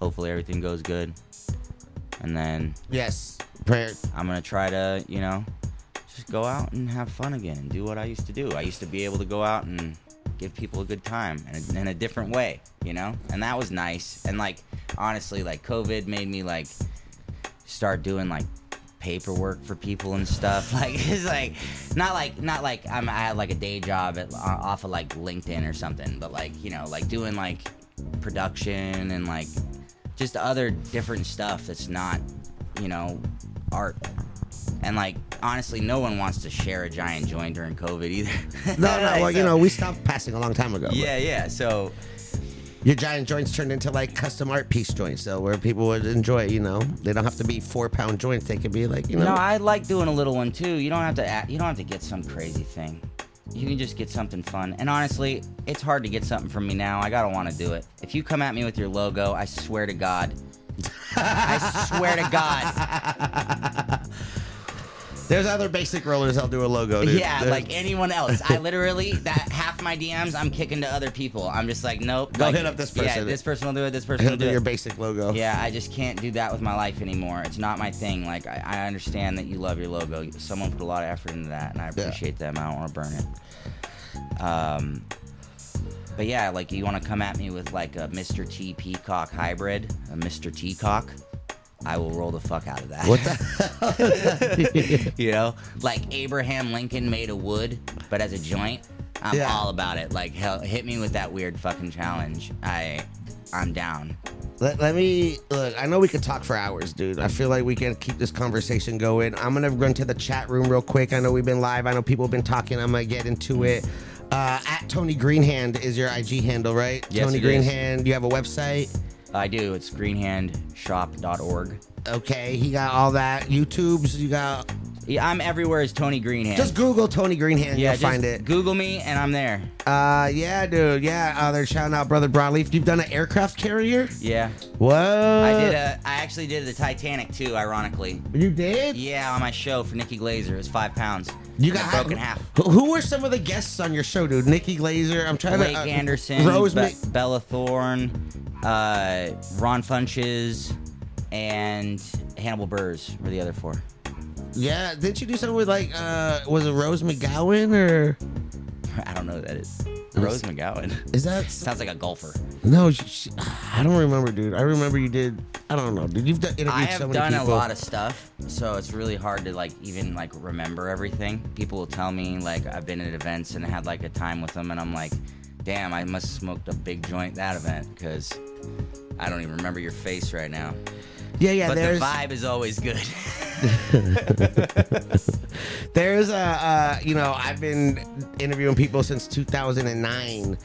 Hopefully everything goes good. And then Yes. Prayer. I'm gonna try to, you know, just go out and have fun again and do what I used to do. I used to be able to go out and give people a good time in a, in a different way, you know, and that was nice. And like honestly, like COVID made me like start doing like paperwork for people and stuff. Like it's like not like not like I'm I had like a day job at, uh, off of like LinkedIn or something, but like you know like doing like production and like just other different stuff that's not you know art. And like honestly, no one wants to share a giant joint during COVID either. No, no. Well, you know, we stopped passing a long time ago. but Yeah, yeah. So Your giant joints turned into like custom art piece joints, so where people would enjoy. You know, they don't have to be four pound joints. They could be like, you know. No, I like doing a little one too. You don't have to. Act, you don't have to get some crazy thing. You can just get something fun. And honestly, it's hard to get something from me now. I gotta want to do it. If you come at me with your logo, I swear to God. I swear to God. There's other basic rollers. I'll do a logo. Dude. Yeah, There- like anyone else. I literally that half my DMs I'm kicking to other people. I'm just like, nope. Go like, hit up this person. Yeah, this person will do it. This person will do do your it. basic logo. Yeah, I just can't do that with my life anymore. It's not my thing. Like I, I understand that you love your logo. Someone put a lot of effort into that, and I Yeah. appreciate them. I don't want to burn it. Um, but yeah, like you want to come at me with like a Mr. T Peacock hybrid, a Mr. T Teacock. I will roll the fuck out of that. What the? you know, like Abraham Lincoln made of wood, but as a joint. I'm Yeah. all about it. Like, hell, hit me with that weird fucking challenge. I, I'm down. Let, let me look. I know we could talk for hours, dude. I feel like we can keep this conversation going. I'm gonna run to the chat room real quick. I know we've been live. I know people have been talking. I'm gonna get into it. Uh, at Tony Greenhand is your IG handle, right? Yes, Tony it is. Greenhand. You have a website. I do. It's greenhandshop.org. Okay, he got all that. YouTube's. You got. Yeah, I'm everywhere as Tony Greenhand. Just Google Tony Greenhand. yeah, you'll find it. Google me and I'm there. Uh, yeah, dude. Yeah, uh, they're shouting out Brother Broadleaf. You've done an aircraft carrier. Yeah. What? I did a. I actually did the Titanic too. Ironically. You did? Yeah, on my show for Nikki Glazer. It was five pounds. You got I broke in half. Who, were some of the guests on your show, dude? Nikki Glazer. I'm trying Blake to. uh, Anderson, Rose. Be- Mc- Bella Thorne, uh, Ron Funches, and Hannibal Buress were the other four. yeah. Didn't you do something with like? uh Was it Rose McGowan or I don't know who that is. Rose McGowan. is that? Sounds like a golfer. No, she, she- I don't remember, dude. I remember you did. I don't know, dude. You've done, interviewed I have so many done people. a lot of stuff, so it's really hard to like even like remember everything. People will tell me like I've been at events and had like a time with them, and I'm like, damn, I must have smoked a big joint that event because I don't even remember your face right now. Yeah, yeah. but there's the vibe is always good. there's a uh, you know I've been interviewing people since 2009.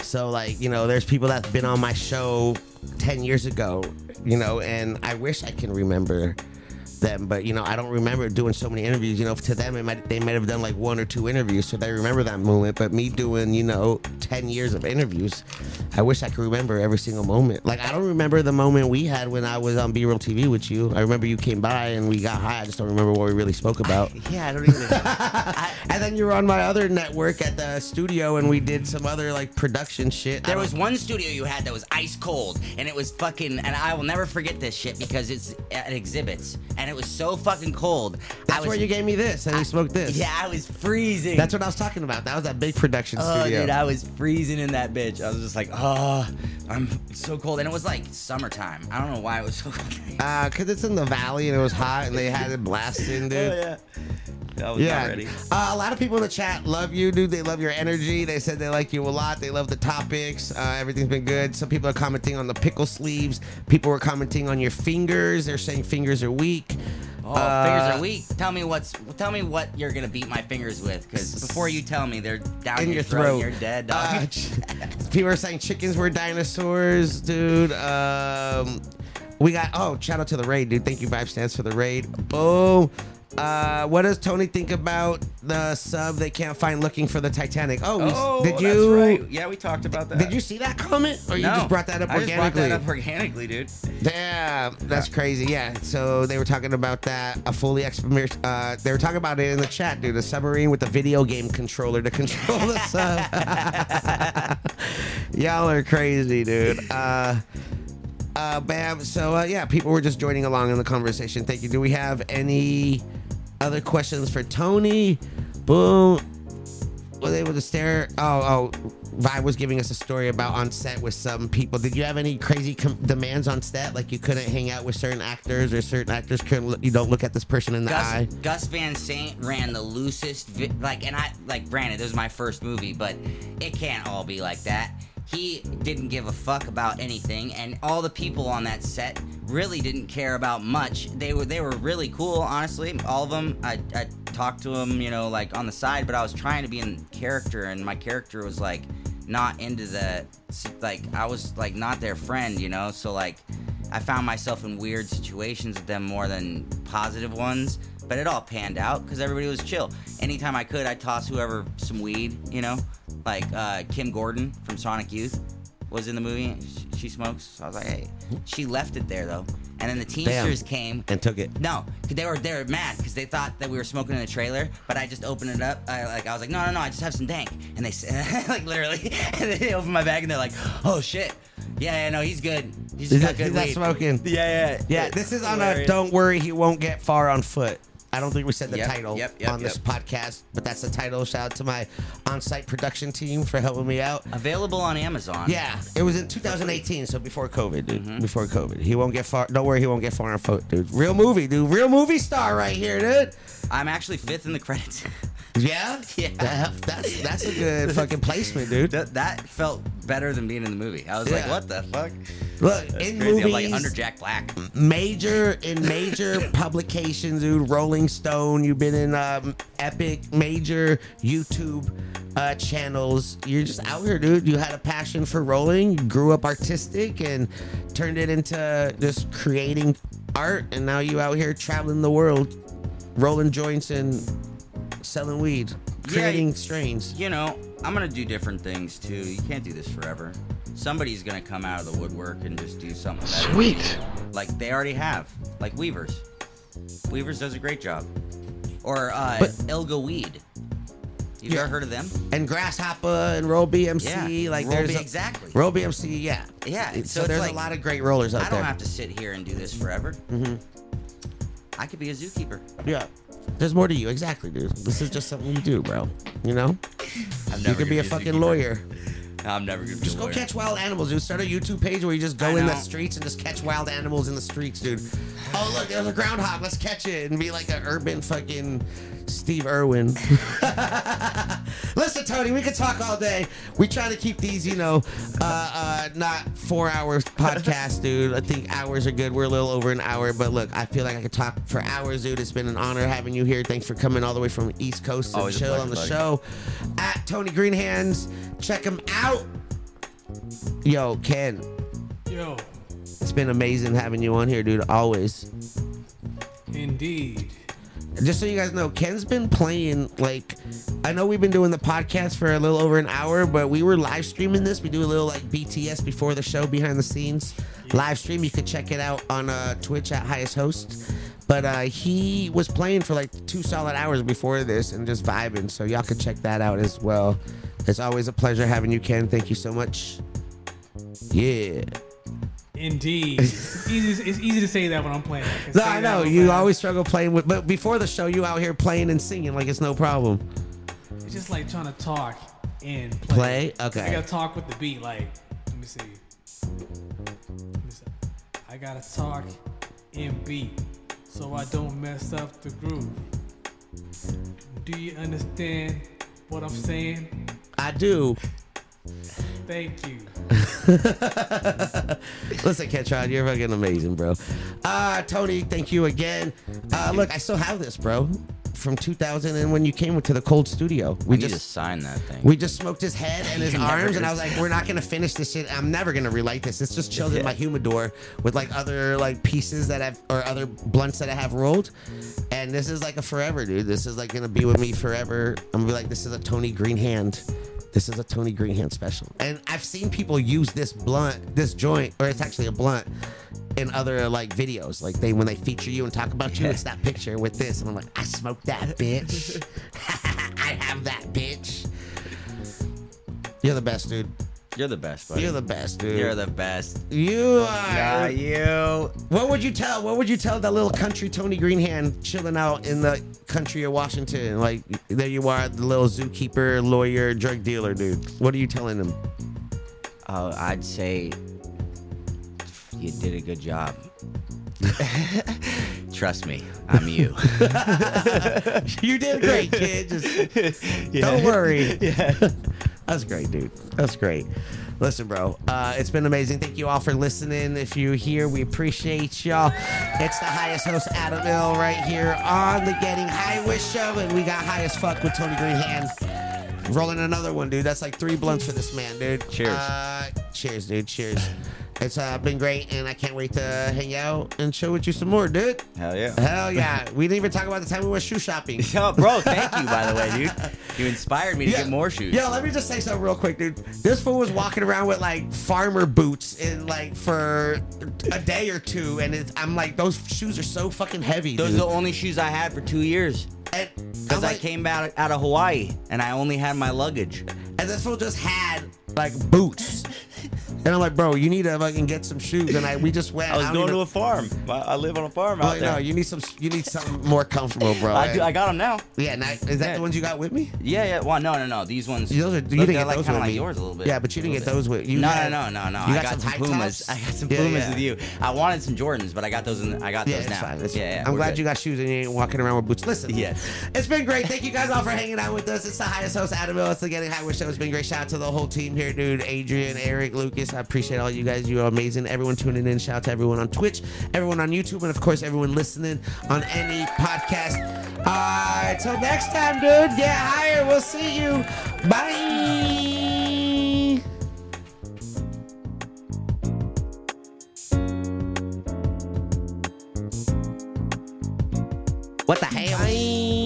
So like you know, there's people that's been on my show 10 years ago. You know, and I wish I can remember them, but you know I don't remember doing so many interviews. You know, to them it might they might have done like one or two interviews, so they remember that moment. But me doing you know 10 years of interviews, I wish I could remember every single moment. Like I don't remember the moment we had when I was on B Real TV with you. I remember you came by and we got high. I just don't remember what we really spoke about. yeah, I don't even. I, And then you were on my other network at the studio, and we did some other like production shit. There was one studio you had that was ice cold, and it was fucking. And I will never forget this shit because it's at exhibits, and it was so fucking cold. That's I was, where you gave me this, and we smoked this. Yeah, I was freezing. That's what I was talking about. That was that big production Oh, studio. dude, I was freezing in that bitch. I was just like, oh, I'm so cold, and it was like summertime. I don't know why it was so cold. Uh, cause it's in the valley and it was hot and they had it blasting, dude. Oh, yeah. Was Yeah, not ready. Uh, a lot of people in the chat love you, dude. They love your energy. They said they like you a lot. They love the topics. Uh, everything's been good. Some people are commenting on the pickle sleeves. People were commenting on your fingers. They're saying fingers are weak. Oh, Uh, fingers are weak. Tell me what's. Tell me what you're gonna beat my fingers with, because before you tell me, they're down in your, your throat. throat. You're dead, dog. Uh, people are saying chickens were dinosaurs, dude. Um, we got oh, shout out to the raid, dude. Thank you, Vibe Stands for the raid. Boom. Uh, what does Tony think about the sub they can't find looking for the Titanic? Oh, we- Oh, did you? right. Yeah, we talked about that. Did you see that comment, or you No, just brought that up I just organically? brought that up organically, dude. Damn, that's crazy. Yeah. So they were talking about that. A fully exp- uh, They were talking about it in the chat, dude. A submarine with a video game controller to control the sub. Y'all are crazy, dude. Uh, uh, bam. So uh, yeah, people were just joining along in the conversation. Thank you. Do we have any other questions for Tony? Boom. Was able to stare. Oh, oh. Vi was giving us a story about on set with some people. Did you have any crazy com- demands on set? Like you couldn't hang out with certain actors, or certain actors couldn't. Look, you don't look at this person in the Gus, eye. Gus Van Sant ran the loosest, vi- like, and I, like, granted, this was my first movie, but it can't all be like that. He didn't give a fuck about anything, and all the people on that set really didn't care about much. They were, they were really cool, honestly. All of them. I, I talked to them, you know, like on the side, but I was trying to be in character, and my character was like not into the, like, I was like not their friend, you know. So like, I found myself in weird situations with them more than positive ones. But it all panned out because everybody was chill. Anytime I could, I'd toss whoever some weed, you know? Like uh, Kim Gordon from Sonic Youth was in the movie. She, she smokes. So I was like, hey. She left it there, though. And then the Teamsters came. And took it. No, they were they were mad because they thought that we were smoking in the trailer. But I just opened it up. I like I was like, no, no, no, I just have some dank. And they like literally, and they opened my bag and they're like, oh shit, yeah, yeah, no, he's good. He's He's not- good he's not smoking. Yeah, yeah, Yeah, this is on a Don't Worry, He Won't Get Far on Foot. I don't think we said the Yep, title yep, yep, on this podcast, but that's the title. Shout out to my on site production team for helping me out. Available on Amazon. Yeah, it was in 2018, so before COVID, dude. Mm-hmm. Before COVID. He won't get far. Don't worry, he won't get far on foot, dude. Real movie, dude. Real movie star right here, dude. I'm actually fifth in the credits. Yeah? Yeah. That- that's, that's a good fucking placement, dude. that, that felt better than being in the movie. I was like, what the fuck? Look, That's in crazy. movies, I'm like under Jack Black. major in major publications, dude. Rolling Stone. You've been in um, epic major YouTube uh, channels. You're just out here, dude. You had a passion for rolling. You grew up artistic and turned it into just creating art. And now you out here traveling the world, rolling joints and selling weed, creating strains. You know, I'm gonna do different things too. You can't do this forever. Somebody's gonna come out of the woodwork and just do something. Sweet. Like they already have. Like Weavers. Weavers does a great job. Or uh, But- Ilga Weed. You've Yeah. ever heard of them? And Grasshopper and Roll BMC, Yeah, like Roll there's B- a- exactly. Roll BMC, yeah, Yeah, So, so there's like- a lot of great rollers out there. I don't there. have to sit here and do this forever. Mm-hmm. I could be a zookeeper. Yeah. There's more to you, exactly, dude. This is just something you do, bro. You know? I'm You could be a fucking lawyer. I'm never gonna be Just go catch wild animals, dude. Start a YouTube page where you just go I in the streets and just catch wild animals in the streets, dude. Oh, look, there's a groundhog. Let's catch it and be like an urban fucking Steve Irwin. Listen, Tony, we could talk all day. We try to keep these, you know, uh, uh, not four hours podcast, dude. I think hours are good. We're a little over an hour, but look, I feel like I could talk for hours, dude. It's been an honor having you here. Thanks for coming all the way from East Coast to Always a chill pleasure, on the buddy. show. At Tony Greenhands, check him out. Yo, Ken, Yo, it's been amazing having you on here, dude. Always. indeed. Just so you guys know, Ken's been playing like I know we've been doing the podcast for a little over an hour, but we were live streaming this. We do a little like BTS before the show, behind the scenes live stream. You could check it out on uh, Twitch at Highest Host. But uh, he was playing for like two solid hours before this and just vibing. So y'all could check that out as well. It's always a pleasure having you, Ken. Thank you so much. Yeah. Indeed. it's, easy, it's easy to say that when I'm playing. can No, I know you always struggle playing with, but before the show, you out here playing and singing like it's no problem. It's just like trying to talk and play. Play? Okay. I gotta talk with the beat. Like, let me see. Let me see. I gotta talk and beat so I don't mess up the groove. Do you understand what I'm saying? I do. Thank you. Listen, Kyntron, you're fucking amazing, bro. Uh, Tony, thank you again. Uh, look, I still have this, bro. From 2000 and when you came to the cold studio. We We need to just sign that thing. we just smoked his head and his Never arms, and I was like, "We're not gonna finish this shit. I'm never gonna relight this. It's just chilled in my humidor with like other like pieces that I've or other blunts that I have rolled, and this is like a forever, dude. This is like gonna be with me forever. I'm gonna be like, this is a Tony Greenhand. This is a Tony Greenhand special, and I've seen people use this blunt, this joint, or it's actually a blunt. In other like videos, like they when they feature you and talk about you, it's that picture with this, and I'm like, I smoked that bitch. I have that bitch. You're the best, dude. You're the best, buddy. You're the best, dude. You're the best. You are. Nah, you. What would you tell? What would you tell that little country Tony Greenhand chilling out in the country of Washington? Like there you are, the little zookeeper, lawyer, drug dealer, dude. What are you telling him? Oh, I'd say you did a good job. Trust me, I'm you. you did great, kid. Just don't worry. That's great, dude. That's great. Listen, bro, uh, it's been amazing. Thank you all for listening. If you're here, we appreciate y'all. It's the highest host, Adam iLL, right here on the Getting High with show, and we got high as fuck with Tony Greenhand. Rolling another one, dude. That's like three blunts for this man, dude. Cheers. Uh, cheers, dude. Cheers. It's uh, been great, and I can't wait to hang out and chill with you some more, dude. Hell yeah. Hell yeah. we didn't even talk about the time we went shoe shopping. Yo, bro, thank you, by the way, dude. You inspired me to get more shoes. Yo, let me just say something real quick, dude. This fool was walking around with like farmer boots in like for a day or two, and it's, I'm like, those shoes are so fucking heavy, Those are the only shoes I had for two years. Because I'm I came out, out of Hawaii and I only had my luggage. And this fool just had like boots. And I'm like, bro, you need to fucking get some shoes. And I we just went. I was don't going even- to a farm. I, I live on a farm out like, there. no, you need some. You need something more comfortable, bro. I, do, I got them now. yeah, now, is that Yeah. the ones you got with me? Yeah, yeah. Well, no, no, no. These ones. Those are, you didn't get like those kind with of like me. yours a little bit. Yeah, but you didn't get those with you. no, had- no, no, no, You I got got some some Pumas. tops? I got some Yeah, Pumas yeah. with you. I wanted some Jordans, but I got those. In, I got those now. fine. Yeah, yeah. I'm glad you got shoes and you ain't walking around with boots. Listen, Yes. it's been great. Thank you guys all for hanging out with us. It's the highest host, Adam iLL. It's the Getting High with It's been great. Shout out to the whole team here, dude. Adrian, Eric, Lucas. I appreciate all you guys. You are amazing. Everyone tuning in. Shout out to everyone on Twitch, everyone on YouTube, and of course everyone listening on any podcast. All right, till next time, dude. Get higher. We'll see you. Bye. What the hell? Bye.